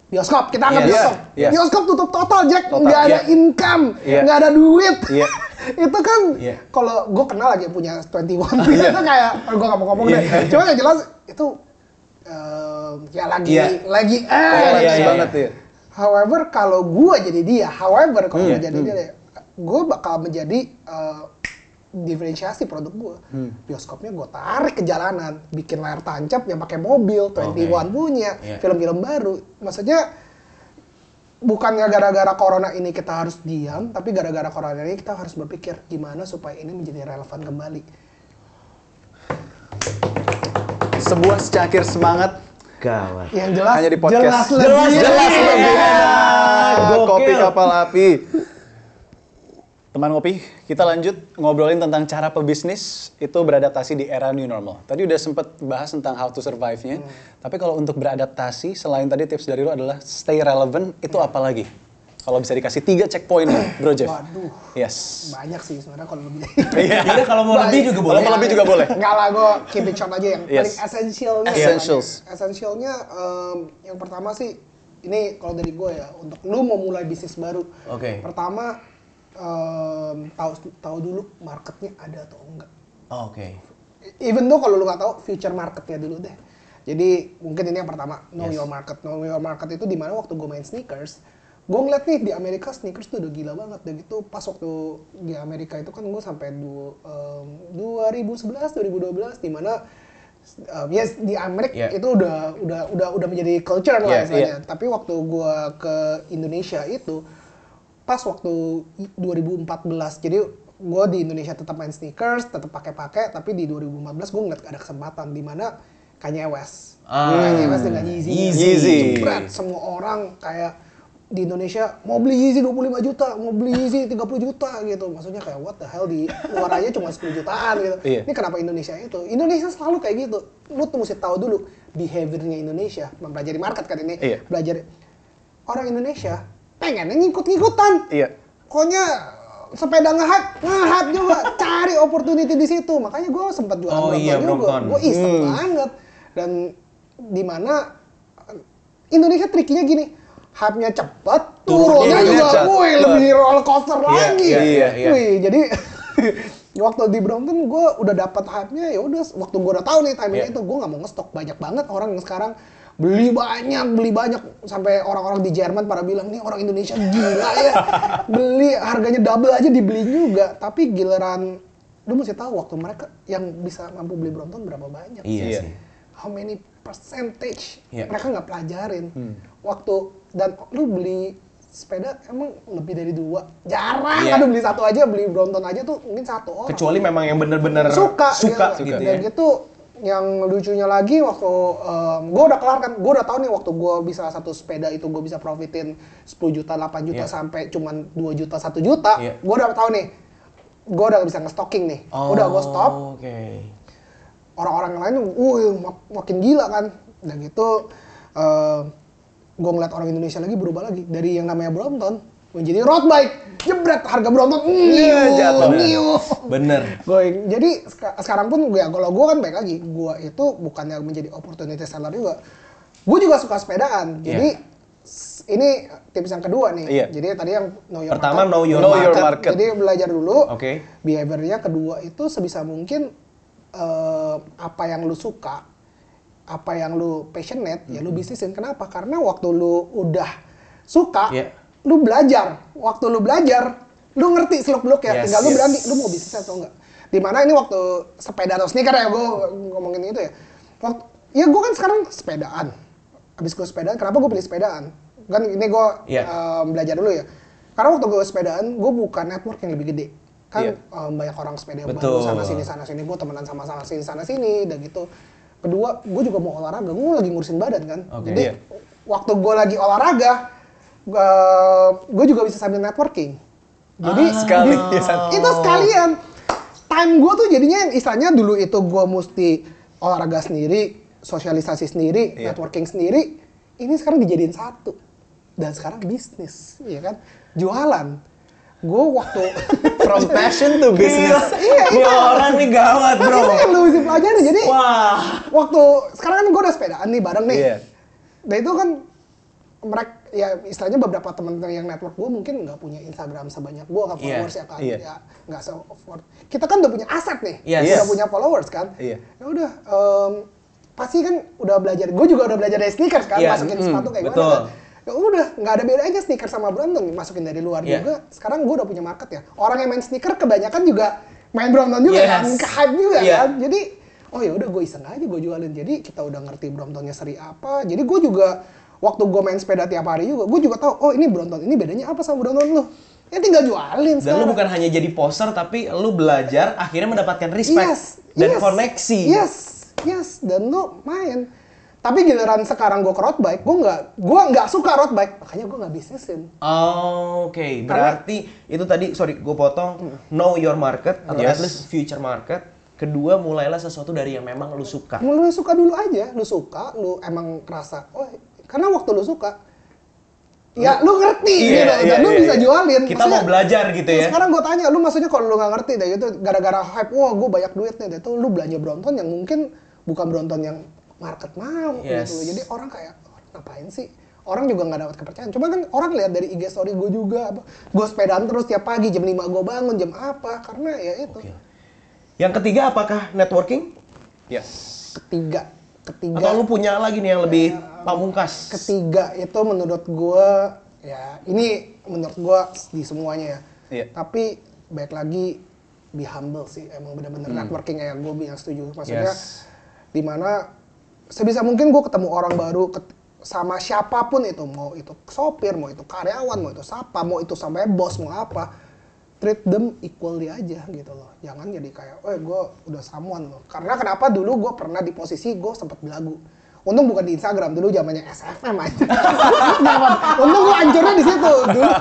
bioskop kita anggap Yes. bioskop, Iya. bioskop tutup total Jack, nggak ada iya. income, Iya. nggak ada duit, Iya. [laughs] itu kan Iya. kalau gue kenal lagi punya 21 [laughs] itu kayak gue nggak mau ngomong Iya, deh, cuma yang jelas itu eh, ya lagi Iya. lagi eh Oh, iya, iya, banget ya. However, kalau gue jadi dia, however kalau Hmm. gue jadi dia, gue bakal menjadi uh, diferensiasi produk gue. Hmm. Bioskopnya gue tarik ke jalanan, bikin layar tancap yang pakai mobil, 21 punya, Iya. film-film baru. Maksudnya bukannya gara-gara corona ini kita harus diam, tapi gara-gara corona ini kita harus berpikir gimana supaya ini menjadi relevan kembali. Sebuah secakir semangat Gawat. Yang jelas, hanya di podcast. jelas lebih. Jelas, jelas lebih. Gokil. Kopi kapal api. Teman ngopi, kita lanjut ngobrolin tentang cara pebisnis itu beradaptasi di era new normal. Tadi udah sempet bahas tentang how to survive-nya. Hmm. Tapi kalau untuk beradaptasi, selain tadi tips dari lo adalah stay relevant, itu apa lagi? Kalau bisa dikasih tiga checkpoint bro Jeff. Waduh. Yes. Banyak sih sebenarnya kalau lebih. Iya. [laughs] Yaudah kalau mau lebih juga Kalau boleh. mau lebih juga boleh. Enggak lah, gue keep it short aja yang Yes. paling essentialnya. Essentials. Essentialnya em, yang pertama sih, ini kalau dari gue ya, untuk lu mau mulai bisnis baru. Oke. Pertama, em, tahu tahu dulu marketnya ada atau enggak. Oh, Oke. Even though kalau lu nggak tahu future marketnya dulu deh. Jadi mungkin ini yang pertama, know Yes. your market. Know your market itu di mana waktu gue main sneakers, gue ngeliat nih di Amerika sneakers tuh udah gila banget. Dan gitu pas waktu di Amerika itu kan gue sampai du, em, 2011, 2012 di mana um, ya di Amerika Yeah. itu udah udah udah udah menjadi culture lah Yeah, istilahnya. Tapi waktu gue ke Indonesia itu pas waktu i- 2014 jadi gue di Indonesia tetap main sneakers tetap pakai-pakai tapi di 2014 gue ngeliat ada kesempatan di mana Kanye West Ah. Kanye West dengan Yeezy Yeezy. Yeezy. jebret semua orang kayak di Indonesia mau beli Yeezy 25 juta mau beli Yeezy 30 juta gitu maksudnya kayak what the hell di luar aja cuma 10 jutaan gitu Iya. ini kenapa Indonesia itu Indonesia selalu kayak gitu lu tuh mesti tahu dulu behaviornya Indonesia mempelajari market kan ini Iya. belajar orang Indonesia pengennya ngikut-ngikutan Iya. pokoknya sepeda nge-hype, nge-hype juga, cari opportunity di situ. Makanya gue sempat jualan Oh iya, juga. Gue iseng Hmm. banget. Dan di mana Indonesia trikinya gini, hype-nya cepet, Turunnya turunnya juga, cepet. wih lebih roller coaster Iya, lagi. iya, iya, iya. Wih, jadi [laughs] waktu di Brompton gue udah dapat hype-nya ya udah waktu gue udah tahu nih timingnya Iya. itu gue nggak mau ngestok banyak banget orang yang sekarang beli banyak beli banyak. Sampai orang-orang di Jerman pada bilang nih orang Indonesia gila ya. [laughs] Beli harganya double aja dibeli juga. Tapi giliran lu mesti tahu waktu mereka yang bisa mampu beli Brompton berapa banyak Iya, sih. how many percentage? Iya. mereka nggak pelajarin. Waktu dan lu beli sepeda emang lebih dari dua. Jarang Iya. ada beli satu aja beli Brompton aja tuh mungkin satu orang. Kecuali memang yang bener-bener suka suka gitu, gitu dan ya. gitu yang lucunya lagi waktu gue udah kelar kan gue udah tahu nih waktu gue bisa satu sepeda itu gue bisa profitin 10 juta 8 juta Iya. sampai cuman 2 juta 1 juta Iya. gue udah tahu nih. Gue udah bisa nge-stocking nih. Udah gue stop. Oh, orang-orang yang lain uh mak- makin gila kan. Dan gitu gue ngeliat orang Indonesia lagi berubah lagi dari yang namanya Brompton menjadi road bike jebret harga Iya, jatuh. nyiu Bener. Going. Jadi seka- sekarang pun gue kalau gue kan baik lagi, gue itu bukannya menjadi opportunity seller juga. Gue juga suka sepedaan. Jadi s- ini tips yang kedua nih. Iya. Jadi tadi yang know your Pertama, market. know your Know your market. market. Jadi belajar dulu. Oke. Behaviornya kedua itu sebisa mungkin eh, apa yang lu suka, apa yang lu passionate, ya lu bisnisin. Kenapa? Karena waktu lu udah suka, Iya. Lu belajar. Waktu lu belajar, lu ngerti seluk-beluk ya. Yes, Tinggal lu yes. berani, lu mau bisnis atau enggak. Di mana ini waktu sepeda atau sneaker ya, gue ngomongin itu ya. Waktu, ya gue kan sekarang sepedaan. Habis gue sepedaan, kenapa gue pilih sepedaan? Kan ini gue Iya. em, belajar dulu ya. Karena waktu gue sepedaan, gue buka network yang lebih gede. Kan Iya. em, banyak orang sepeda yang baru sana sini sana sini, gue temenan sama sana sini sana sini, dan gitu. Kedua, gue juga mau olahraga, gue lagi ngurusin badan kan. Oke. Jadi Iya. waktu gue lagi olahraga, gue juga bisa sambil networking. Jadi Sekali. di- ya, San. itu sekalian. Time gue tuh jadinya yang istilahnya dulu itu gue mesti olahraga sendiri, sosialisasi sendiri, Iya. networking sendiri. Ini sekarang dijadiin satu. Dan sekarang bisnis, ya kan? Jualan. Gue waktu [laughs] From passion to business. Iya, Ini orang nih gawat, bro. Ini yang lu mesti pelajari. Jadi Wah. waktu sekarang kan gue udah sepedaan nih bareng nih. Iya. Dan itu kan mereka ya istilahnya beberapa teman-teman yang network gue mungkin nggak punya Instagram sebanyak gue kan Iya, followers ya kan iya. ya nggak se afford kita kan udah punya aset nih Yes. udah Yes. punya followers kan Iya. ya udah em, pasti kan udah belajar gue juga udah belajar dari sneakers kan Iya, masukin mm, sepatu kayak betul. gimana kan ya udah nggak ada bedanya sneakers sama Brompton masukin dari luar Iya. juga sekarang gue udah punya market ya orang yang main sneaker kebanyakan juga main Brompton juga Yes. kan hype juga Iya. kan jadi oh ya udah gue iseng aja gue jualin jadi kita udah ngerti Bromptonnya seri apa jadi gue juga waktu gue main sepeda tiap hari juga gue juga tahu oh ini Brompton ini bedanya apa sama Brompton lu ya tinggal jualin Dan lu bukan hanya jadi poser, tapi lu belajar, akhirnya mendapatkan respect yes, dan yes, koneksi. yes yes dan lu main tapi giliran sekarang gue ke road bike gue nggak gue nggak suka road bike makanya gue nggak bisnisin Oh, Oke, berarti itu tadi, sorry, gue potong. Know your market atau Yes. at least future market. Kedua, mulailah sesuatu dari yang memang lu suka. lu suka dulu aja lu suka lu emang ngerasa oh karena waktu lu suka ya lu ngerti Iya, gitu dan lu iya, bisa iya. jualin Kita mau belajar gitu ya. sekarang gue tanya lu maksudnya kalau lu nggak ngerti deh gitu gara-gara hype wah gue banyak duit nih itu lu belanja Brompton yang mungkin bukan Brompton yang market mau Yes. gitu jadi orang kayak "Oh, ngapain sih orang juga nggak dapat kepercayaan cuma kan orang lihat dari IG story gue juga apa gue sepedaan terus tiap pagi jam 5 gue bangun jam apa karena ya itu Yang ketiga, apakah networking? Yes. ketiga ketiga Atau lu punya lagi nih yang lebih pamungkas? ketiga itu menurut gua ya ini menurut gua di semuanya ya. Iya. Tapi baik lagi be humble sih emang bener-bener networking ya gue yang setuju maksudnya Yes. di mana sebisa mungkin gue ketemu orang baru ket- sama siapa pun itu mau itu sopir mau itu karyawan mau itu siapa mau itu sampai bos mau apa treat them equally aja gitu loh. Jangan jadi kayak oh gue udah someone loh. Karena kenapa? Dulu gue pernah di posisi gue sempat belagu. Untung bukan di Instagram dulu zamannya SFM aja. [laughs] Untung gue hancurnya di situ. Dulu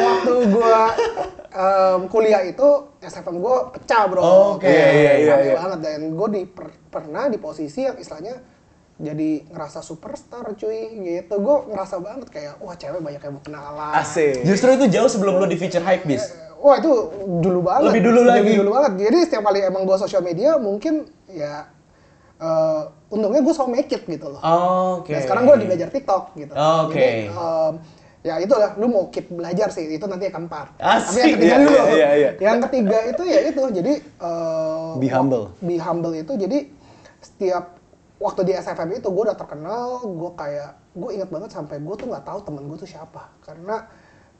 waktu gue em, kuliah itu SFM gue pecah bro. Oh, oke. Kayak Iya, iya, rame iya. banget. Dan gue di per- pernah di posisi yang istilahnya jadi ngerasa superstar cuy gitu. Gue ngerasa banget kayak wah cewek banyak yang mau kenalan Asik. Justru itu jauh sebelum lu di feature hype bis. Wah itu dulu banget Lebih dulu lagi. lebih dulu banget jadi setiap kali emang gue sosial media mungkin ya eh, untungnya gue selalu make it gitu loh Oke. dan sekarang gue lagi belajar TikTok gitu Oke. jadi em, ya itu lah lu mau keep belajar sih itu nanti akan par Asik. tapi yang ketiga Iya, dulu iya, iya, iya. yang ketiga itu ya itu jadi eh, Be humble. be humble itu jadi setiap waktu di SFM itu gue udah terkenal gue kayak gue ingat banget sampai gue tuh nggak tahu temen gue tuh siapa karena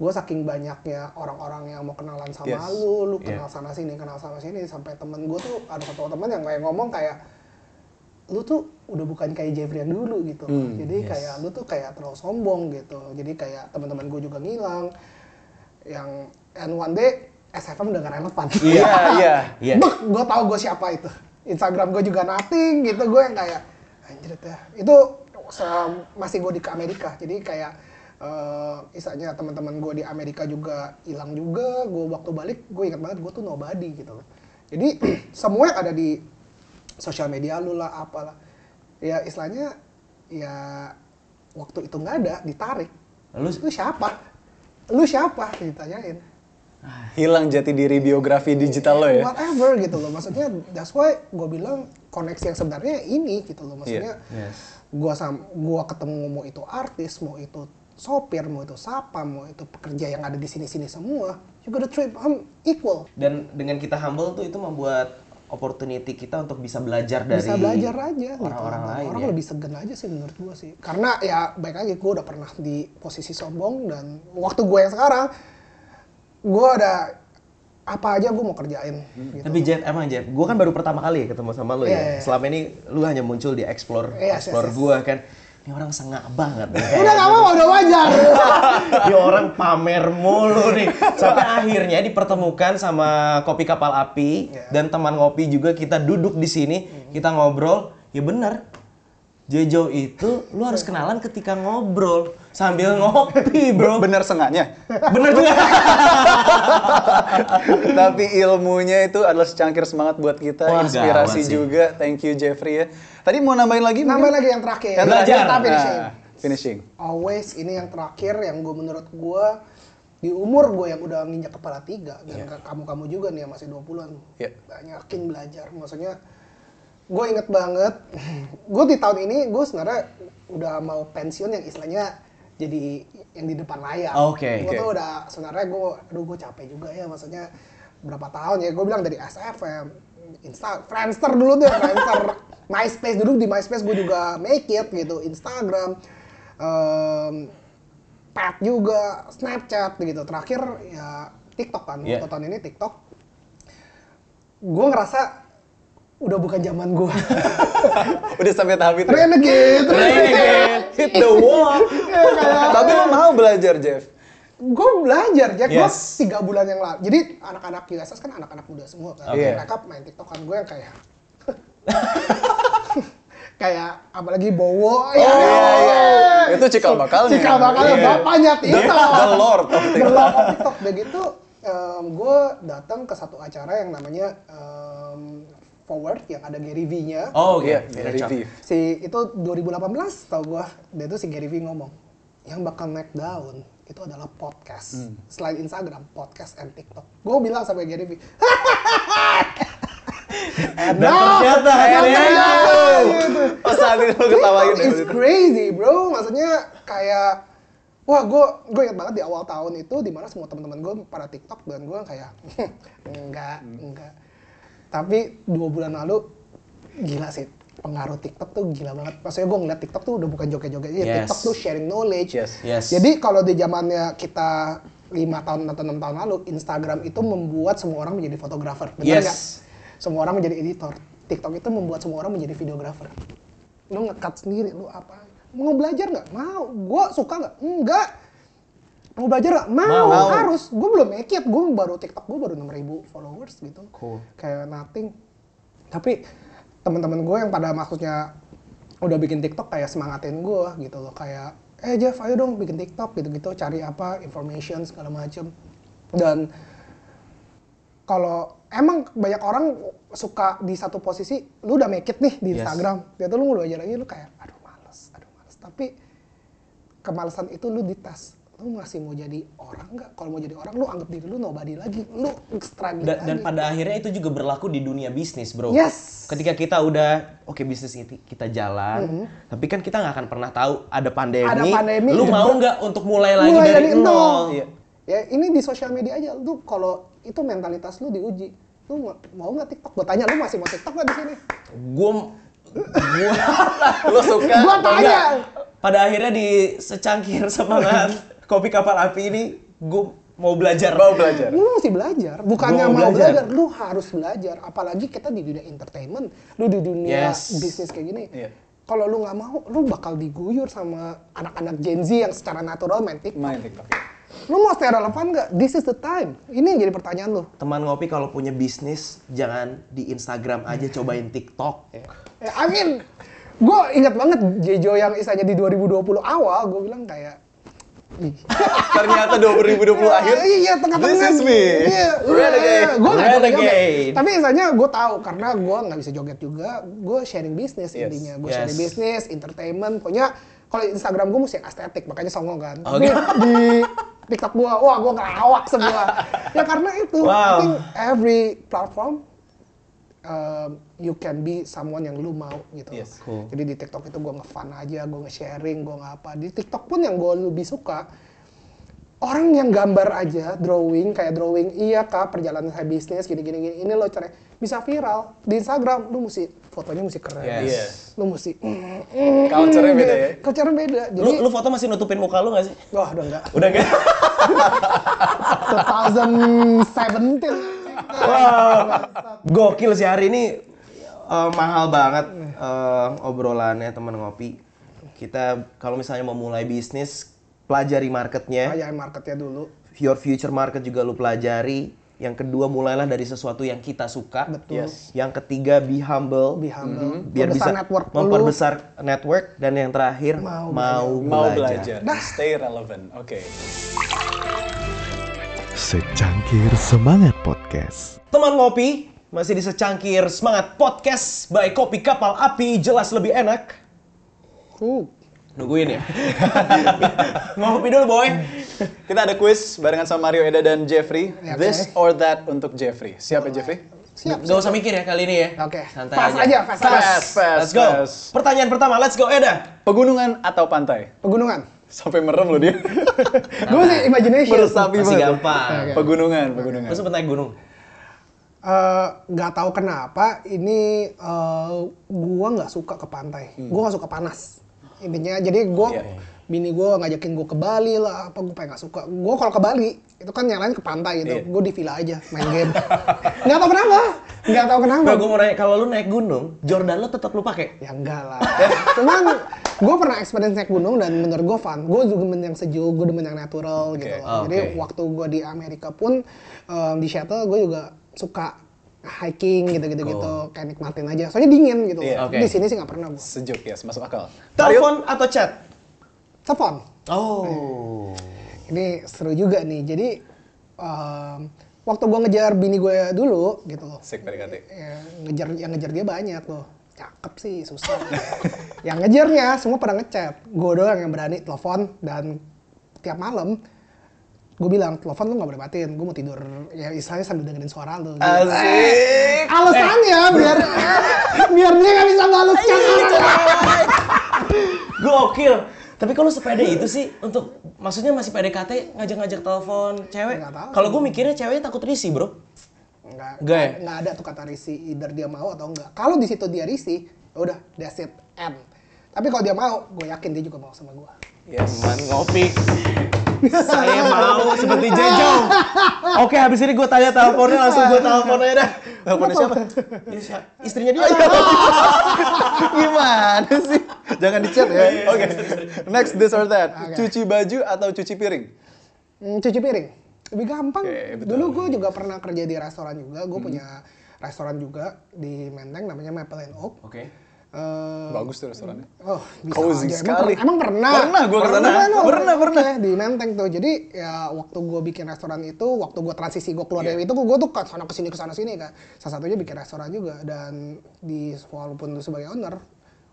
gue saking banyaknya orang-orang yang mau kenalan sama Yes. lu lu Yeah. kenal sana sini kenal sana sini sampai temen gue tuh ada satu teman yang kayak ngomong kayak lu tuh udah bukan kayak Jeffrey yang dulu gitu Hmm, jadi kayak lu tuh kayak terlalu sombong gitu jadi kayak teman-teman gue juga ngilang yang and one day SFM udah gak relevan Iya, [laughs] iya. Iya. Gue tau gue siapa itu. Instagram gue juga nothing gitu, gue yang kayak anjir ya. Itu masih gue di ke Amerika, jadi kayak eh istilahnya teman-teman gue di Amerika juga hilang juga. Gue waktu balik, gue ingat banget gue tuh nobody gitu loh. Jadi [clears throat] semua yang ada di sosial media lu lah, apalah. Ya istilahnya ya waktu itu nggak ada, ditarik. Lalu Lu siapa? lu siapa ditanyain Hilang jati diri biografi digital lo ya. whatever gitu loh maksudnya that's why gue bilang koneksi yang sebenarnya ini gitu loh maksudnya Yes. gua sam gua ketemu mau itu artis mau itu sopir mau itu sapa mau itu pekerja yang ada di sini-sini semua you gotta treat them equal Dan dengan kita humble tuh itu membuat opportunity kita untuk bisa belajar dari bisa belajar aja gitu. orang-orang Dan lain orang ya. lebih segan aja sih menurut gua sih karena ya baik lagi gua udah pernah di posisi sombong dan waktu gua yang sekarang gua ada apa aja gua mau kerjain gitu. Tapi Jeff, emang Jeff, gue kan baru pertama kali ya ketemu sama lu Iya, ya. iya. Selama ini lu hanya muncul di explore, Iya, explore yes, yes. gue kan. Ini orang sengak banget. [laughs] udah gak apa-apa udah wajar [laughs] Ini orang pamer mulu nih. Sampai akhirnya dipertemukan sama kopi kapal api Iya. dan teman ngopi juga kita duduk di sini, kita ngobrol. Ya benar. Jejo itu lu harus kenalan ketika ngobrol sambil ngopi, bro. Bener sengaknya. Bener juga. [laughs] Tapi ilmunya itu adalah secangkir semangat buat kita, Wah, inspirasi juga. Thank you Jeffrey ya. Tadi mau nambahin lagi? mungkin? Namanya lagi yang terakhir Yang Belajar. terakhir. Kita finishing. Ah, finishing. always ini yang terakhir yang gue menurut gue di umur gue yang udah nginjak kepala tiga dan kamu kamu juga nih yang masih 20-an Iya. banyakin belajar maksudnya gue inget banget [laughs] gue di tahun ini gue sebenarnya udah mau pensiun yang istilahnya jadi yang di depan layar. Oke, gue oke. tuh udah sebenarnya gue aduh gue capek juga ya maksudnya berapa tahun ya gue bilang dari SFM Insta Friendster dulu deh Friendster. [laughs] MySpace dulu di MySpace gue juga make it gitu Instagram em, Pet juga Snapchat gitu. Terakhir ya TikTok kan waktu tahun ini TikTok. Gue ngerasa udah bukan zaman gue [laughs] Udah sampai tahap itu. ya? renegade Renegade, hit the wall. Tapi lo mau belajar, Jeff? gue belajar Jack gue Yes. tiga bulan yang lalu jadi anak-anak USS kan anak-anak muda semua kan Oke. mereka main TikTok kan gue yang kayak [laughs] kayak apalagi Bowo ya, Itu cikal bakalnya. cikal bakalnya Iya. bapaknya TikTok The Lord of The TikTok. Lord of TikTok udah gitu gue datang ke satu acara yang namanya Forward yang ada Gary V-nya Oh, oke. Iya, Gary V. si itu 2018 tau gue dia tuh si Gary V ngomong yang bakal naik daun itu adalah podcast. Hmm. selain Instagram podcast and TikTok. Gue bilang sampai Gary V. [laughs] Dan ternyata Dan akhirnya ternyata, gitu. Pas saat itu lo ketawain TikTok is crazy bro. Maksudnya kayak wah gue gue ingat banget di awal tahun itu di mana semua teman-teman gue pada TikTok dan gue kayak [laughs] enggak enggak tapi dua bulan lalu gila sih. Pengaruh TikTok tuh gila banget. Maksudnya gue ngeliat TikTok tuh udah bukan joget-joget Yes. TikTok tuh sharing knowledge. Yes. Yes. jadi kalau di zamannya kita lima tahun atau enam tahun lalu Instagram itu membuat semua orang menjadi fotografer. Benar Yes. semua orang menjadi editor. TikTok itu membuat semua orang menjadi videografer lu nge-cut sendiri lu apa? Mau belajar nggak? Mau. Gua suka nggak? Enggak mau belajar nggak? Mau, Mau. harus. Gue belum make it. Gue baru TikTok gue baru 6000 followers gitu. Cool. kayak nothing. Tapi teman-teman gue yang pada maksudnya udah bikin TikTok kayak semangatin gue gitu loh. Kayak eh Jeff ayo dong bikin TikTok gitu-gitu. Cari apa information segala macem. Dan kalau emang banyak orang suka di satu posisi lu udah make it nih di Yes. Instagram. Dia tuh lu mau belajar lagi lu kayak aduh males aduh males. Tapi kemalasan itu lu dites lu masih mau jadi orang nggak kalau mau jadi orang lu anggap diri lu nobody lagi lu struggling Dan, dan lagi. pada akhirnya itu juga berlaku di dunia bisnis, bro. Yes. Ketika kita udah, oke bisnis ini kita jalan, tapi kan kita nggak akan pernah tahu ada pandemi. Ada pandemi, Lu mau nggak untuk mulai lagi Mulai dari, dari nol? nol. Iya. Ya ini di sosial media aja. Lu kalau itu mentalitas lu diuji. Lu mau- nggak TikTok? Gue tanya lu masih mau TikTok nggak di sini? Gue, gue, Lo suka? Gua tanya. pada akhirnya di secangkir semangat [laughs] kopi kapal api ini, gue mau belajar. Mau belajar. Lu mesti belajar. Bukannya mau mau belajar. belajar. lu harus belajar. Apalagi kita di dunia entertainment, lu di dunia Yes. bisnis kayak gini. Iya. Kalau lu nggak mau, lu bakal diguyur sama anak-anak Gen Z yang secara natural main TikTok. Main TikTok ya. Lu mau stay relevan nggak? This is the time. Ini yang jadi pertanyaan lu. Teman ngopi kalau punya bisnis, jangan di Instagram aja cobain TikTok. Ya, I mean, gue ingat banget Jejo yang isanya di 2020 awal, gue bilang kayak, "Ih, [laughs] Ternyata 2020 akhir. Iya, tengah-tengah. This is me. Iya, Renegade. Gue nggak joget-joget. Renegade. Tapi isanya gue tahu karena gue nggak bisa joget juga. Gue sharing bisnis Yes. intinya. Gue Yes. sharing bisnis, entertainment. Pokoknya kalau Instagram gue mesti estetik, makanya songong kan. Oke. Tapi di TikTok gua, wah gua ngelawak semua. [laughs] ya karena itu, I Wow. think every platform um, you can be someone yang lu mau gitu. Yes. Cool. Jadi di TikTok itu gua nge-fun aja, gua nge-sharing, gua ngapa. Di TikTok pun yang gua lebih suka orang yang gambar aja, drawing kayak drawing, iya kak perjalanan saya bisnis gini gini gini, ini lo cerai bisa viral di Instagram, lu mesti fotonya mesti keren, Yes. Iya. lu mesti Culture-nya beda ya? culture beda, jadi Lu, lu foto masih nutupin muka lu gak sih? wah udah enggak, Udah enggak? 2017 [laughs] Gokil sih hari ini eh, mahal banget eh, obrolannya teman ngopi. Kita kalau misalnya mau mulai bisnis, pelajari marketnya. Kayak marketnya dulu, Your future market juga lu pelajari. Yang kedua mulailah dari sesuatu yang kita suka. betul, Yes. Yang ketiga be humble. be humble, Biar Membesar bisa network memperbesar network dan yang terakhir Mau mau, Mau belajar. belajar, stay relevant. Oke. Secangkir Semangat Podcast. Teman ngopi masih di secangkir semangat podcast by Kopi Kapal Api jelas lebih enak. Uh, Nungguin ya. [laughs] ngopi dulu boy. Kita ada quiz barengan sama Mario Eda dan Jeffrey. Ya, oke. This or that untuk Jeffrey. Siap ya Jeffrey? siap, Gak usah mikir ya kali ini ya. Oke. Santai Fast aja. aja, fast aja. Fast, fast, Let's go. fast. Pertanyaan pertama, let's go Eda. Pegunungan atau pantai? pegunungan, Sampai merem loh dia. [laughs] gue sih imagination, Meresapi Masih banget. gampang. Oke. Pegunungan, pegunungan. Lu sempet naik gunung? Eh, nggak tahu kenapa ini eh, gua nggak suka ke pantai gua nggak suka panas intinya jadi gua Iya. Bini gua ngajakin gua ke Bali lah apa gua pengen nggak suka gua kalau ke Bali itu kan yang lain ke pantai gitu Iya. gua di villa aja main game [laughs] nggak tahu kenapa nggak tahu kenapa Nah, gue mau nanya, kalau lu naik gunung, Jordan lu tetap lu pakai? ya enggak lah [laughs] cuman gua pernah experience naik gunung dan menurut gua fun gua juga demen yang sejuk gua demen yang natural gitu loh. Oke. jadi waktu gua di Amerika pun em, di Seattle gua juga suka hiking gitu-gitu gitu kayak nikmatin aja soalnya dingin gitu Iya. Oke. di sini sih nggak pernah gua Sejuk ya, masuk akal. Telepon atau chat? Telepon. Oh. ini seru juga nih. Jadi em, waktu gua ngejar bini gue dulu gitu loh. Sik PDKT. ya, ngejar yang ngejar dia banyak loh. Cakep sih susah. [laughs] Yang ngejarnya semua pada ngechat. Gue doang yang berani telepon dan tiap malam gue bilang telepon lu nggak boleh matiin gue mau tidur. Ya istilahnya sambil dengerin suara lu. Gitu. Asik. alasannya biar biar dia nggak bisa balas chat. Gokil. Tapi kalau sepede itu sih untuk maksudnya masih PDKT ngajak-ngajak telepon cewek. Kalau gue mikirnya ceweknya takut risih, Bro. nggak Nggak ya? nggak ada tuh kata risi either dia mau atau enggak kalau di situ dia risi ya udah that's it end tapi kalau dia mau gue yakin dia juga mau sama gue Yes. Teman ngopi. Saya mau seperti Jejo. Oke, habis ini gue tanya teleponnya langsung gue telepon aja dah. Teleponnya siapa? Ya, siapa? Istrinya dia. [laughs] Gimana sih? Jangan di chat ya. Oke. Next this or that. Cuci baju atau cuci piring? Hmm, cuci piring lebih gampang betul. dulu gue juga pernah kerja di restoran juga gue punya restoran juga di Menteng namanya Maple and Oak Oke. Eh, Bagus tuh restorannya. Oh, bisa Cozy aja. Emang sekali. per- Emang, pernah. Pernah gua ke sana. Pernah, Pernah, pernah. Oke, di Menteng tuh. Jadi ya waktu gue bikin restoran itu, waktu gue transisi gue keluar Iya. dari itu, gue tuh ke sana ke sini ke sana sini kan. Salah satunya bikin restoran juga dan di walaupun lu sebagai owner,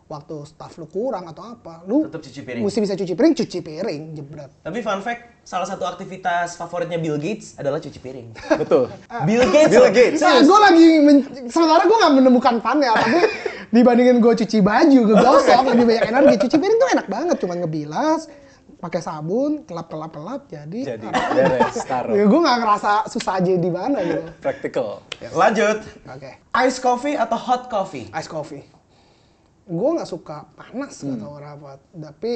waktu staff lu kurang atau apa, lu Tetep cuci piring. Mesti bisa cuci piring, cuci piring, jebret. Tapi fun fact, salah satu aktivitas favoritnya Bill Gates adalah cuci piring. [laughs] Betul. Bill Gates. Bill. Gates. Nah, gue lagi men- sementara gue nggak menemukan fun ya, tapi [laughs] dibandingin gue cuci baju, gue gosok [laughs] lebih banyak energi. Cuci piring tuh enak banget, cuman ngebilas, pakai sabun, kelap kelap kelap, jadi. Jadi beres, taruh. Ya, gue nggak ngerasa susah aja di mana gitu. Practical. Lanjut. Oke, Ice coffee atau hot coffee? ice coffee. Gue nggak suka panas Hmm. nggak tahu kenapa, tapi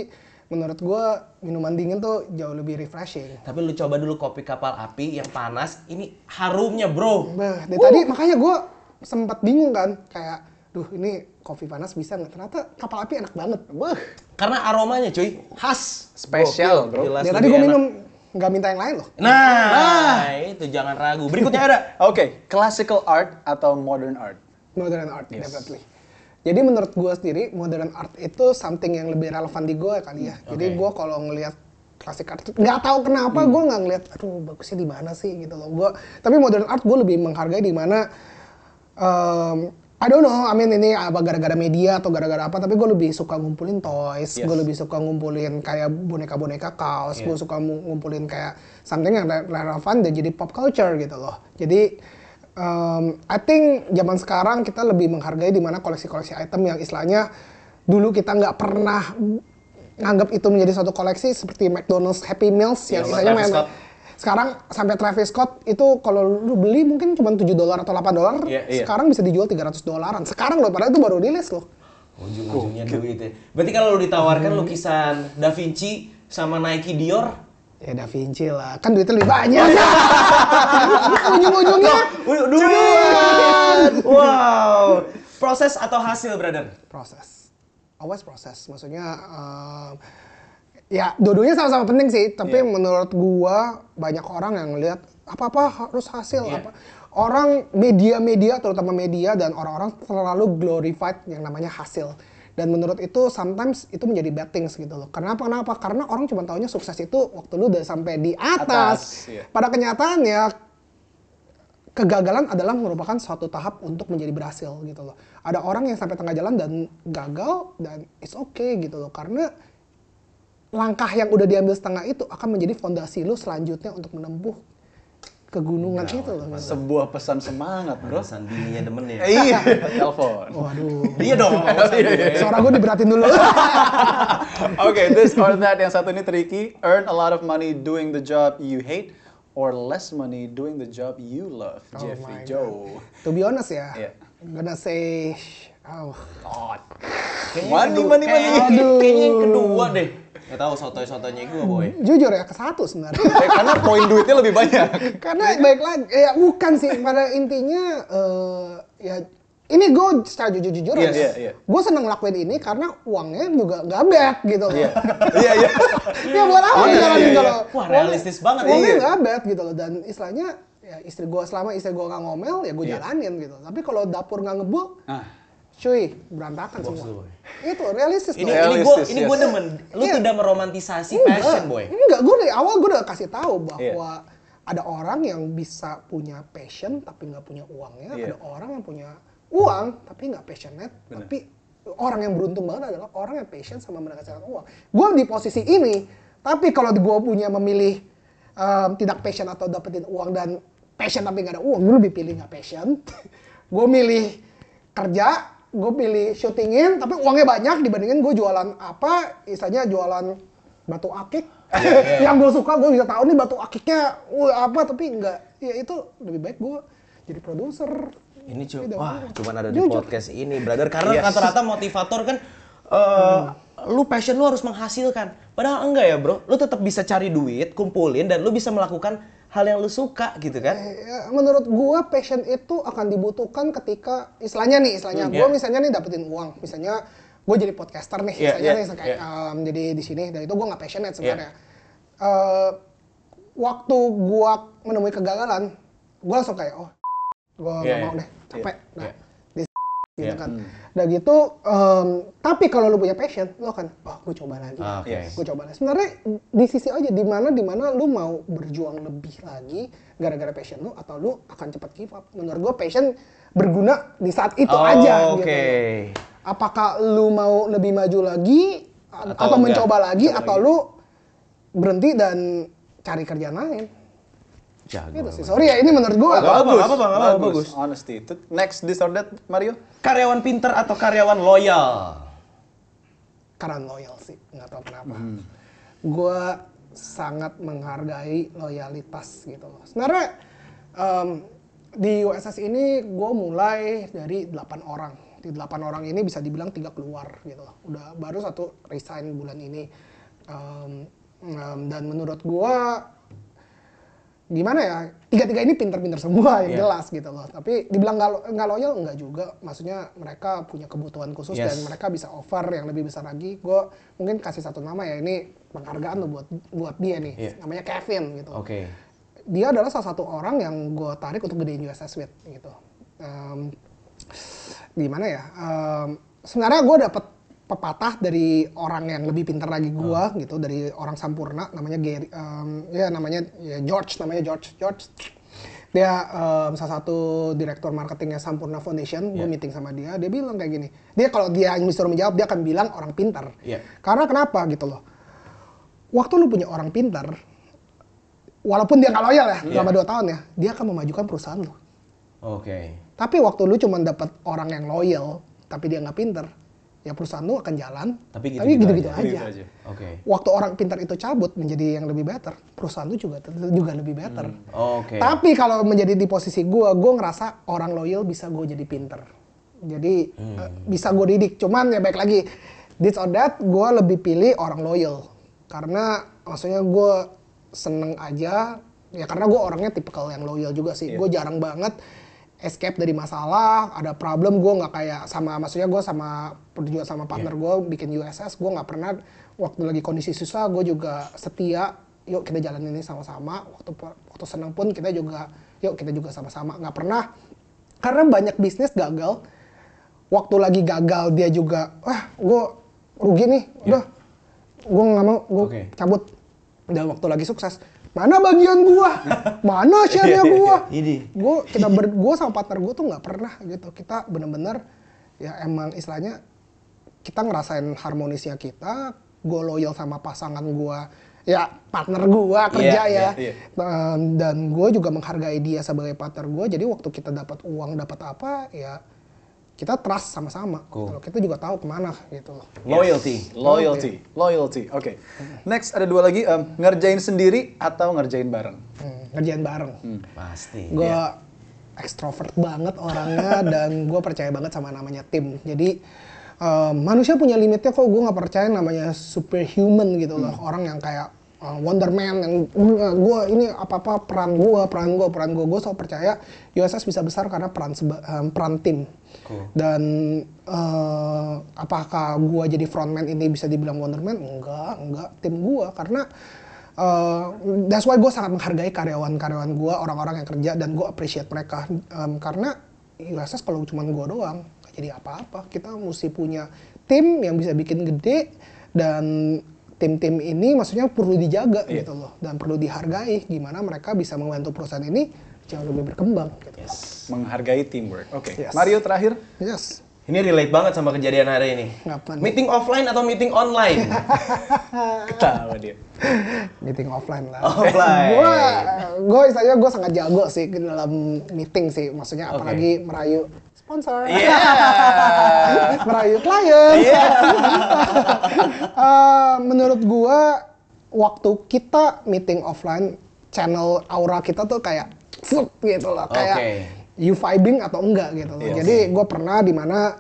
menurut gue minuman dingin tuh jauh lebih refreshing. Tapi lu coba dulu kopi kapal api yang panas, ini harumnya bro. Bah, dari tadi makanya gue sempat bingung kan, kayak, duh ini kopi panas bisa nggak? Ternyata kapal api enak banget. Wah, Karena aromanya cuy, khas. Spesial, bro. jelas dari tadi gue minum nggak minta yang lain loh. Nah, itu jangan ragu. Berikutnya ada. [laughs] Oke, classical art atau modern art? Modern art, Yes. definitely. Jadi menurut gue sendiri, modern art itu something yang lebih relevan di gue kali ya. Jadi Oke. gue kalau ngelihat klasik art, nggak tahu kenapa gue nggak ngelihat, aduh bagusnya di mana sih gitu loh. Gue, tapi modern art gue lebih menghargai di mana em, I don't know, I mean ini apa gara-gara media atau gara-gara apa, tapi gue lebih suka ngumpulin toys, Yes. gue lebih suka ngumpulin kayak boneka-boneka kaos, gue suka ngumpulin kayak something yang re- relevan dan jadi pop culture gitu loh. Jadi um, I think zaman sekarang kita lebih menghargai di mana koleksi-koleksi item yang istilahnya dulu kita nggak pernah nganggap itu menjadi suatu koleksi seperti McDonald's Happy Meals yang Iya, istilahnya main- Scott. sekarang sampai Travis Scott itu kalau lu beli mungkin cuma 7 dolar atau 8 dolar, Iya, iya. sekarang bisa dijual 300 dolaran. Sekarang loh, padahal itu baru rilis loh. Ujung-ujungnya duit ya. Berarti kalau lu ditawarkan lukisan Da Vinci sama Nike Dior, Ya Da Vinci lah, kan duitnya lebih banyak. Ujung-ujungnya duit. Wow. Proses atau hasil, brother? proses. Always proses. Maksudnya em, ya dua-duanya sama-sama penting sih, tapi Iya. menurut gua banyak orang yang ngelihat apa-apa harus hasil Iya. apa. Orang media-media terutama media dan orang-orang terlalu glorified yang namanya hasil. Dan menurut itu sometimes itu menjadi bad things gitu loh. Kenapa? Kenapa? Karena orang cuma taunya sukses itu waktu lu udah sampai di atas. Atas, iya. Pada kenyataannya kegagalan adalah merupakan suatu tahap untuk menjadi berhasil gitu loh. Ada orang yang sampai tengah jalan dan gagal dan it's okay gitu loh karena langkah yang udah diambil setengah itu akan menjadi fondasi lu selanjutnya untuk menempuh kegunungan itu loh. gitu. Sebuah pesan semangat, bro. Pesan bininya demen ya. Iya, [laughs] telepon. Waduh. Iya dong. Suara gue diberatin dulu. [laughs] [laughs] Oke, this or that yang satu ini tricky. Earn a lot of money doing the job you hate or less money doing the job you love. Oh Jeffrey Joe. to be honest ya, Iya. I'm gonna say, oh, Money, money, money. Kayaknya, kayaknya yang kedua deh. Gak tau sotoy-sotoynya gue boy. jujur ya ke satu sebenarnya. Eh, karena poin duitnya lebih banyak. [laughs] Karena baik lagi, ya bukan sih. Pada intinya, eh, ya ini gue secara jujur-jujur Iya, ya. iya, iya. Gue seneng ngelakuin ini karena uangnya juga nggak bad gitu loh. Iya, iya, iya. [laughs] ya buat apa Iya, dijalanin iya, iya. kalau Wah, realistis banget Uangnya iya. nggak bad gitu loh. Dan istilahnya ya istri gue selama istri gue nggak ngomel ya gue Iya. jalanin gitu. Tapi kalau dapur nggak ngebul, Ah, cuy berantakan semua. Itu realistis Ini loh. ini gue Realistis, ini yes. gue demen. Lu Iya. tidak meromantisasi Enggak, passion boy. Enggak, gue dari awal gue udah kasih tahu bahwa Iya. ada orang yang bisa punya passion tapi nggak punya uangnya, Iya. ada orang yang punya uang tapi nggak passionate, Bener. tapi orang yang beruntung banget adalah orang yang passion sama mendapatkan uang. Gue di posisi ini, tapi kalau gue punya memilih em, tidak passion atau dapetin uang dan passion tapi nggak ada uang, gue lebih pilih nggak passion. [laughs] gue milih kerja, gue pilih syutingin, tapi uangnya banyak dibandingin gue jualan apa, istilahnya jualan batu akik. [laughs] yang gue suka, gue bisa tahu nih batu akiknya wah, apa, tapi nggak, ya itu lebih baik gue jadi produser. Ini cuma Tidak wah, cuman ada di podcast ini, brother. Karena Yes. rata-rata motivator kan eh lu passion lu harus menghasilkan. Padahal enggak ya, Bro. Lu tetap bisa cari duit, kumpulin dan lu bisa melakukan hal yang lu suka gitu kan. Ya, menurut gua passion itu akan dibutuhkan ketika istilahnya nih, istilahnya Hmm, gua iya. misalnya nih dapetin uang, misalnya gue jadi podcaster nih, Iya, misalnya iya, nih kayak iya. em, jadi di sini, dan itu gua nggak passionate sebenarnya. Eh, waktu gua menemui kegagalan, gua langsung kayak oh, gua nggak Iya, mau deh, capek. Iya, Nah, iya. Gitu Iya. kan. Udah gitu, em, tapi kalau lu punya passion, lu akan, oh gue coba lagi. Ah, Oke. Yes. gue coba lagi. Sebenarnya di sisi aja di mana di mana lu mau berjuang lebih lagi gara-gara passion lu atau lu akan cepat give up. Menurut gue passion berguna di saat itu Oh, aja Oke. gitu. Apakah lu mau lebih maju lagi Atau atau, enggak? mencoba lagi Coba atau lagi. lu berhenti dan cari kerjaan lain? Jago. Gitu sih. Sorry ya ini menurut gue. Apa, apa, apa, apa, apa, bagus. Honesty. Itu Next, this or that, Mario? Karyawan pinter atau karyawan loyal? karena loyal sih nggak tahu kenapa Hmm. gue sangat menghargai loyalitas gitu loh sebenarnya em, di USS ini gue mulai dari 8 orang di 8 orang ini bisa dibilang tiga keluar gitu loh udah baru satu resign bulan ini Em, em, dan menurut gue gimana ya tiga-tiga ini pinter-pinter semua yang Iya. jelas gitu loh tapi dibilang nggak lo- nggak loyal nggak juga maksudnya mereka punya kebutuhan khusus Yes. dan mereka bisa offer yang lebih besar lagi gue mungkin kasih satu nama ya ini penghargaan lo buat buat dia nih Iya. namanya Kevin gitu Oke. dia adalah salah satu orang yang gue tarik untuk gedein USS Suite gitu Em, gimana ya Em, sebenarnya gue dapet pepatah dari orang yang lebih pintar lagi gue gitu dari orang Sampurna namanya Gary em, ya namanya ya George namanya George George dia em, salah satu direktur marketingnya Sampurna Foundation, gue Iya. meeting sama dia, dia bilang kayak gini. Dia kalau dia yang disuruh menjawab, dia akan bilang orang pintar. Iya. Karena kenapa gitu loh? Waktu lu punya orang pintar, walaupun dia nggak loyal ya, Iya. selama dua tahun ya, dia akan memajukan perusahaan lu. Oke. Tapi waktu lu cuma dapat orang yang loyal, tapi dia nggak pintar, ya perusahaan lu akan jalan. Tapi gitu-gitu gitu-gitu aja. aja. Gitu aja. Oke. Waktu orang pintar itu cabut menjadi yang lebih better, perusahaan lu juga juga lebih better. Oke. Tapi kalau menjadi di posisi gue, gue ngerasa orang loyal bisa gue jadi pinter. Jadi eh, bisa gue didik. Cuman ya baik lagi, this or that, gue lebih pilih orang loyal. Karena maksudnya gue seneng aja, ya karena gue orangnya tipikal yang loyal juga sih. Gue jarang banget escape dari masalah, ada problem gue nggak kayak sama, maksudnya gue sama juga sama partner gue bikin USS, gue nggak pernah waktu lagi kondisi susah, gue juga setia yuk kita jalan ini sama-sama. Waktu waktu senang pun kita juga yuk kita juga sama-sama. Nggak pernah karena banyak bisnis gagal waktu lagi gagal dia juga wah gue rugi nih udah gue nggak mau gue Oke. cabut. Dan waktu lagi sukses mana bagian gua? [laughs] Mana share-nya gua? Ini. gue kita ber gue sama partner gue tuh nggak pernah gitu. Kita bener-bener ya emang istilahnya kita ngerasain harmonisnya kita gue loyal sama pasangan gue ya partner gue kerja Iya, ya. iya, iya. Um, dan gue juga menghargai dia sebagai partner gue jadi waktu kita dapat uang dapat apa ya kita trust sama-sama Cool. gitu kita juga tahu ke mana gitu loh Loyalty. Loyalty, loyalty. Oke. Next ada dua lagi, em, ngerjain sendiri atau ngerjain bareng? Hmm, ngerjain bareng Pasti. gue ekstrovert banget orangnya [laughs] dan gue percaya banget sama namanya tim jadi eh, manusia punya limitnya kok gue nggak percaya namanya superhuman gitu loh orang yang kayak eh, Wonder Man yang gue ini apa apa peran gue peran gue peran gue gue selalu percaya USS bisa besar karena peran seba- eh, peran tim. Dan eh, apakah gue jadi frontman ini bisa dibilang Wonder Man enggak enggak. Tim gue karena Uh, that's why gue sangat menghargai karyawan-karyawan gue, orang-orang yang kerja dan gue appreciate mereka. Um, karena USS kalau cuma gue doang jadi apa-apa. Kita mesti punya tim yang bisa bikin gede dan tim-tim ini maksudnya perlu dijaga gitu loh dan perlu dihargai gimana mereka bisa membantu perusahaan ini jauh lebih berkembang gitu. Menghargai teamwork. Oke. Yes. Mario terakhir. Yes. Ini relate banget sama kejadian hari ini. Ngapa nih? Meeting offline atau meeting online? [laughs] Ketawa dia. Meeting offline lah. Offline. gue gue istilahnya gue sangat jago sih dalam meeting sih maksudnya apalagi merayu sponsor. Iya. [laughs] merayu klien. [laughs] Eh, menurut gue waktu kita meeting offline channel aura kita tuh kayak gitu loh. Kayak you vibing atau enggak gitu loh. Yes. jadi gue pernah di mana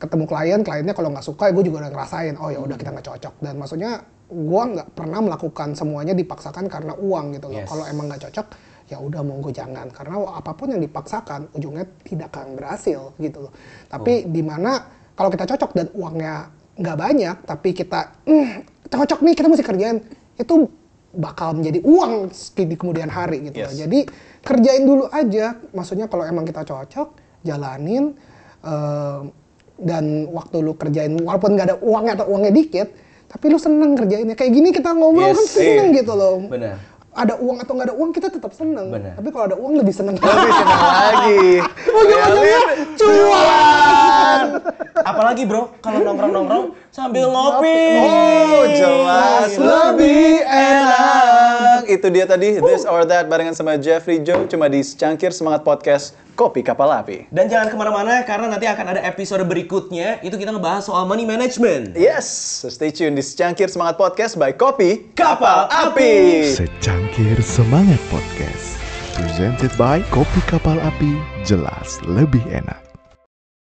ketemu klien kliennya kalau nggak suka gue juga udah ngerasain oh ya udah kita nggak cocok. Dan maksudnya gue nggak pernah melakukan semuanya dipaksakan karena uang gitu loh. Yes. kalau emang nggak cocok ya udah monggo jangan karena apa pun yang dipaksakan ujungnya tidak akan berhasil gitu loh tapi di mana kalau kita cocok dan uangnya nggak banyak tapi kita "Hmm, cocok nih kita mesti kerjain itu bakal menjadi uang di kemudian hari gitu loh. Yes. jadi kerjain dulu aja maksudnya kalau emang kita cocok jalanin eh, dan waktu lu kerjain walaupun nggak ada uangnya atau uangnya dikit tapi lu seneng kerjainnya kayak gini kita ngobrol Yes, kan seneng iya. gitu loh Benar. Ada uang atau nggak ada uang kita tetap seneng Benar. tapi kalau ada uang lebih seneng Lebih senang [laughs] lagi. ujung-ujungnya cuan Apalagi bro, kalau nongkrong-nongkrong sambil ngopi. Oh, jelas lebih enak. Itu dia tadi This or That barengan sama Jeffrey Joe cuma di Cangkir Semangat Podcast Kopi Kapal Api. Dan jangan ke mana-mana karena nanti akan ada episode berikutnya. Itu kita ngebahas soal money management. Yes, so stay tune di Cangkir Semangat Podcast by Kopi Kapal Api. Secangkir Semangat Podcast. Presented by Kopi Kapal Api, jelas lebih enak.